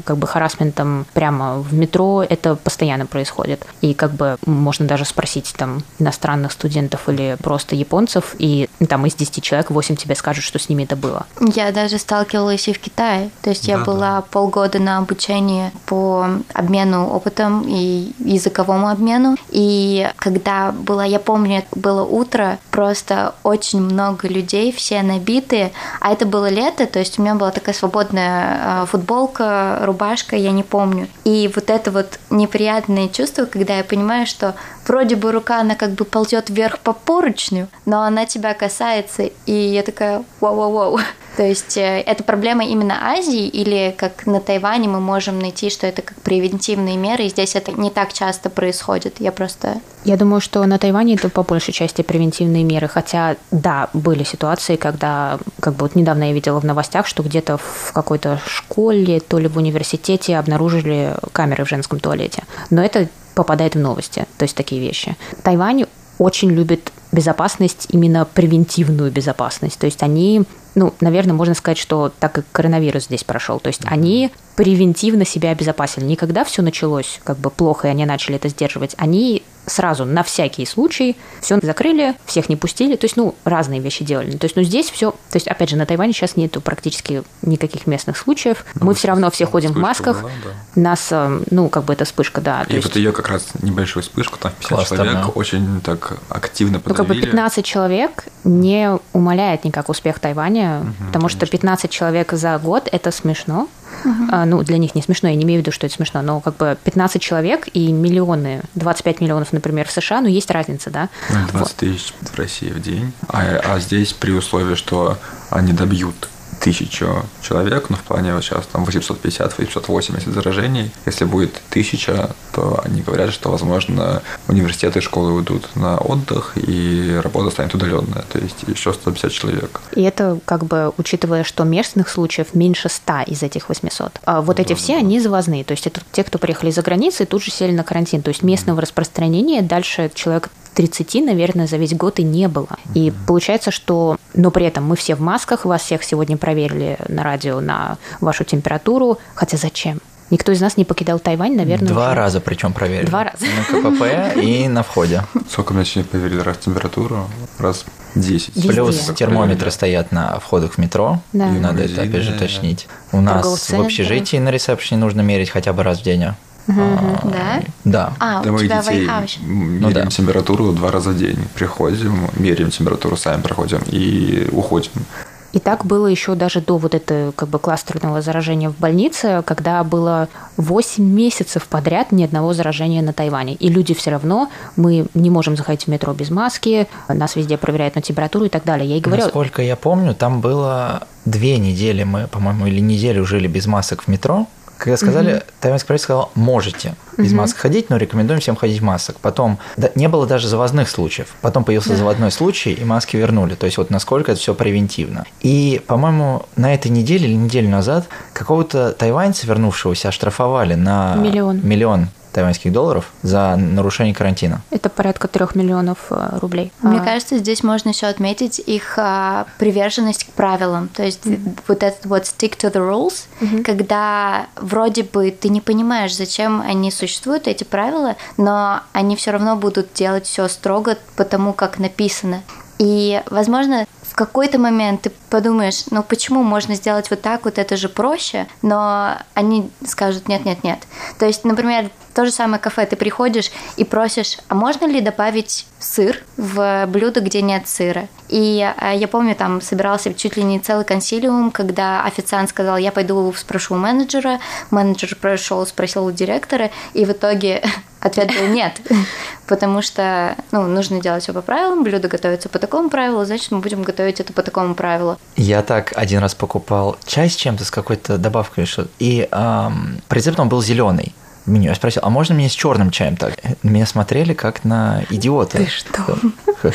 B: как бы харасментом прямо в метро. Это постоянно происходит. И как бы можно даже спросить там иностранных студентов или просто японцев, и там из 10 человек 8 тебе скажут, что с ними это было.
J: Я даже сталкивалась и в Китае. То есть я
K: Да,
J: была полгода на обучении по обмену опытом и языковому обмену. И когда было, я помню, было утро, просто очень много людей, все набитые, а это было лето, то есть у меня была такая свободная футболка, рубашка, я не помню. И вот это вот неприятное чувство, когда я понимаю, что вроде бы рука, она как бы ползет вверх по поручню, но она тебя касается, и я такая вау-вау-вау. То есть э, это проблема именно Азии или как на Тайване мы можем найти, что это как превентивные меры, и здесь это не так часто происходит. Я просто...
B: Я думаю, что на Тайване это по большей части превентивные меры, хотя да, были ситуации, когда, как бы вот недавно я видела в новостях, что где-то в какой-то школе, то ли в университете обнаружили камеры в женском туалете. Но это попадает в новости, то есть такие вещи. Тайвань очень любит безопасность, именно превентивную безопасность. То есть они ну, наверное, можно сказать, что так как коронавирус здесь прошел. То есть они превентивно себя обезопасили. Не когда все началось как бы плохо, и они начали это сдерживать, они сразу на всякий случай все закрыли, всех не пустили, то есть, ну, разные вещи делали. То есть, ну, здесь все, то есть, опять же, на Тайване сейчас нету практически никаких местных случаев. Ну, Мы все равно все ходим в масках. Была, да. Нас, э, ну, как бы это вспышка, да.
K: И вот есть... ее как раз небольшую вспышку, там 50 Классно, человек да. очень так активно подавили.
B: Ну, как бы 15 человек не умаляет никак успех Тайваня, угу, потому конечно. что 15 человек за год – это смешно. Uh-huh. Ну, для них не смешно, я не имею в виду, что это смешно, но как бы 15 человек и миллионы, 25 миллионов, например, в США, ну, есть разница, да?
K: 20 вот. тысяч в России в день, а, а здесь при условии, что они добьют тысячу человек, но в плане вот сейчас там 850-880 заражений. Если будет тысяча, то они говорят, что, возможно, университеты и школы уйдут на отдых, и работа станет удаленная, то есть еще 150 человек.
B: И это как бы, учитывая, что местных случаев меньше 100 из этих 800. А вот эти все, они завозные, то есть это те, кто приехали за границей, тут же сели на карантин, то есть местного распространения дальше человек 30, наверное, за весь год и не было. И получается, что... Но при этом мы все в масках, вас всех сегодня проверили на радио на вашу температуру. Хотя зачем? Никто из нас не покидал Тайвань, наверное.
L: Два уже. раза причем проверили.
B: Два раза.
L: На КПП и на входе.
K: Сколько меня сегодня проверили раз температуру? Раз 10.
L: Везде. Плюс термометры стоят на входах в метро. Да. И надо это опять же уточнить. У нас в общежитии на ресепшене нужно мерить хотя бы раз в день.
J: А, да?
L: Да.
J: А,
K: у тебя детей меряем ну, да. температуру два раза в день. Приходим, меряем температуру, сами проходим и уходим.
B: И так было еще даже до вот этого как бы кластерного заражения в больнице, когда было 8 месяцев подряд ни одного заражения на Тайване. И люди все равно, мы не можем заходить в метро без маски, нас везде проверяют на температуру и так далее. Я и говорю...
L: Насколько я помню, там было две недели мы, по-моему, или неделю жили без масок в метро, когда сказали, угу. тайваньский правительство сказал, можете без угу. масок ходить, но рекомендуем всем ходить в масках. Потом да, не было даже завозных случаев. Потом появился да. заводной случай, и маски вернули. То есть вот насколько это все превентивно. И, по-моему, на этой неделе или неделю назад какого-то тайваньца, вернувшегося, оштрафовали на
B: миллион,
L: миллион тайваньских долларов за нарушение карантина.
B: Это порядка трех миллионов э, рублей.
J: Мне а... кажется, здесь можно еще отметить их а, приверженность к правилам. То есть mm-hmm. вот этот вот stick to the rules, mm-hmm. когда вроде бы ты не понимаешь, зачем они существуют, эти правила, но они все равно будут делать все строго потому, как написано. И, возможно, в какой-то момент ты подумаешь, ну почему можно сделать вот так, вот? Это же проще, но они скажут нет-нет-нет. То есть, например, то же самое кафе, ты приходишь и просишь, а можно ли добавить сыр в блюдо, где нет сыра? И а, я помню, там собирался чуть ли не целый консилиум, когда официант сказал, я пойду спрошу у менеджера, менеджер прошел, спросил у директора, и в итоге ответ был нет, потому что ну, нужно делать все по правилам, блюдо готовится по такому правилу, значит, мы будем готовить это по такому правилу.
L: Я так один раз покупал чай с чем-то, с какой-то добавкой, что и эм, рецепт он был зеленый в меню. Я спросил, а можно мне с черным чаем так? Меня смотрели как на идиота.
B: Ты что?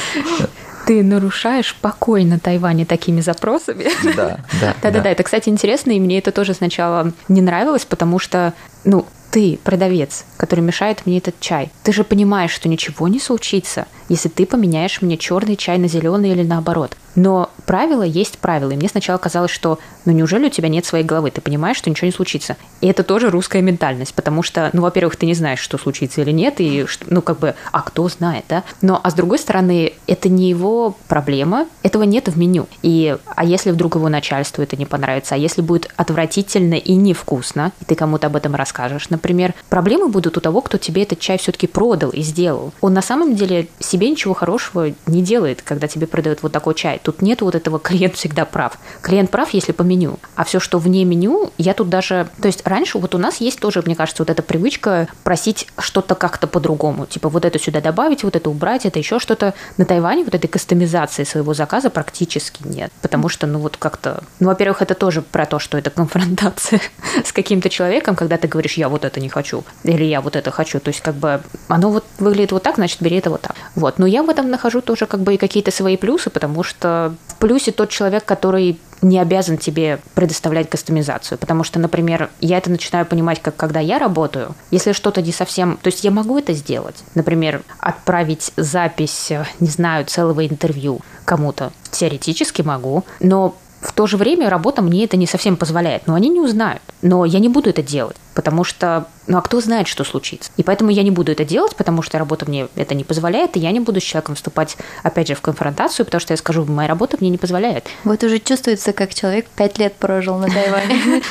B: Ты нарушаешь покой на Тайване такими запросами.
L: Да, да.
B: Да-да-да, это, кстати, интересно, и мне это тоже сначала не нравилось, потому что, ну, ты, продавец, который мешает мне этот чай, ты же понимаешь, что ничего не случится, если ты поменяешь мне черный чай на зеленый или наоборот. Но правило есть правило. И мне сначала казалось, что ну неужели у тебя нет своей головы? Ты понимаешь, что ничего не случится. И это тоже русская ментальность, потому что, ну, во-первых, ты не знаешь, что случится или нет, и, ну, как бы, а кто знает, да? Но, а с другой стороны, это не его проблема, этого нет в меню. И, а если вдруг его начальству это не понравится, а если будет отвратительно и невкусно, и ты кому-то об этом расскажешь, например, проблемы будут у того, кто тебе этот чай все-таки продал и сделал. Он на самом деле себе ничего хорошего не делает, когда тебе продают вот такой чай. Тут нет вот этого клиент всегда прав. Клиент прав, если по меню. А все, что вне меню, я тут даже... То есть раньше вот у нас есть тоже, мне кажется, вот эта привычка просить что-то как-то по-другому. Типа вот это сюда добавить, вот это убрать, это еще что-то. На Тайване вот этой кастомизации своего заказа практически нет. Потому что, ну вот как-то... Ну, во-первых, это тоже про то, что это конфронтация с каким-то человеком, когда ты говоришь, я вот это не хочу, или я вот это хочу. То есть как бы оно вот выглядит вот так, значит, бери это вот так. Вот. Но я в этом нахожу тоже как бы и какие-то свои плюсы, потому что в плюсе тот человек, который не обязан тебе предоставлять кастомизацию. Потому что, например, я это начинаю понимать, как когда я работаю, если что-то не совсем... То есть я могу это сделать. Например, отправить запись, не знаю, целого интервью кому-то. Теоретически могу. Но в то же время работа мне это не совсем позволяет. Но они не узнают. Но я не буду это делать, потому что, ну а кто знает, что случится. И поэтому я не буду это делать, потому что работа мне это не позволяет, и я не буду с человеком вступать, опять же, в конфронтацию, потому что я скажу, моя работа мне не позволяет.
J: Вот уже чувствуется, как человек пять лет прожил на Тайване.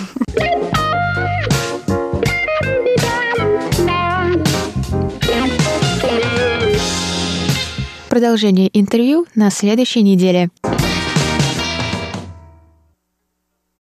B: Продолжение интервью на следующей неделе.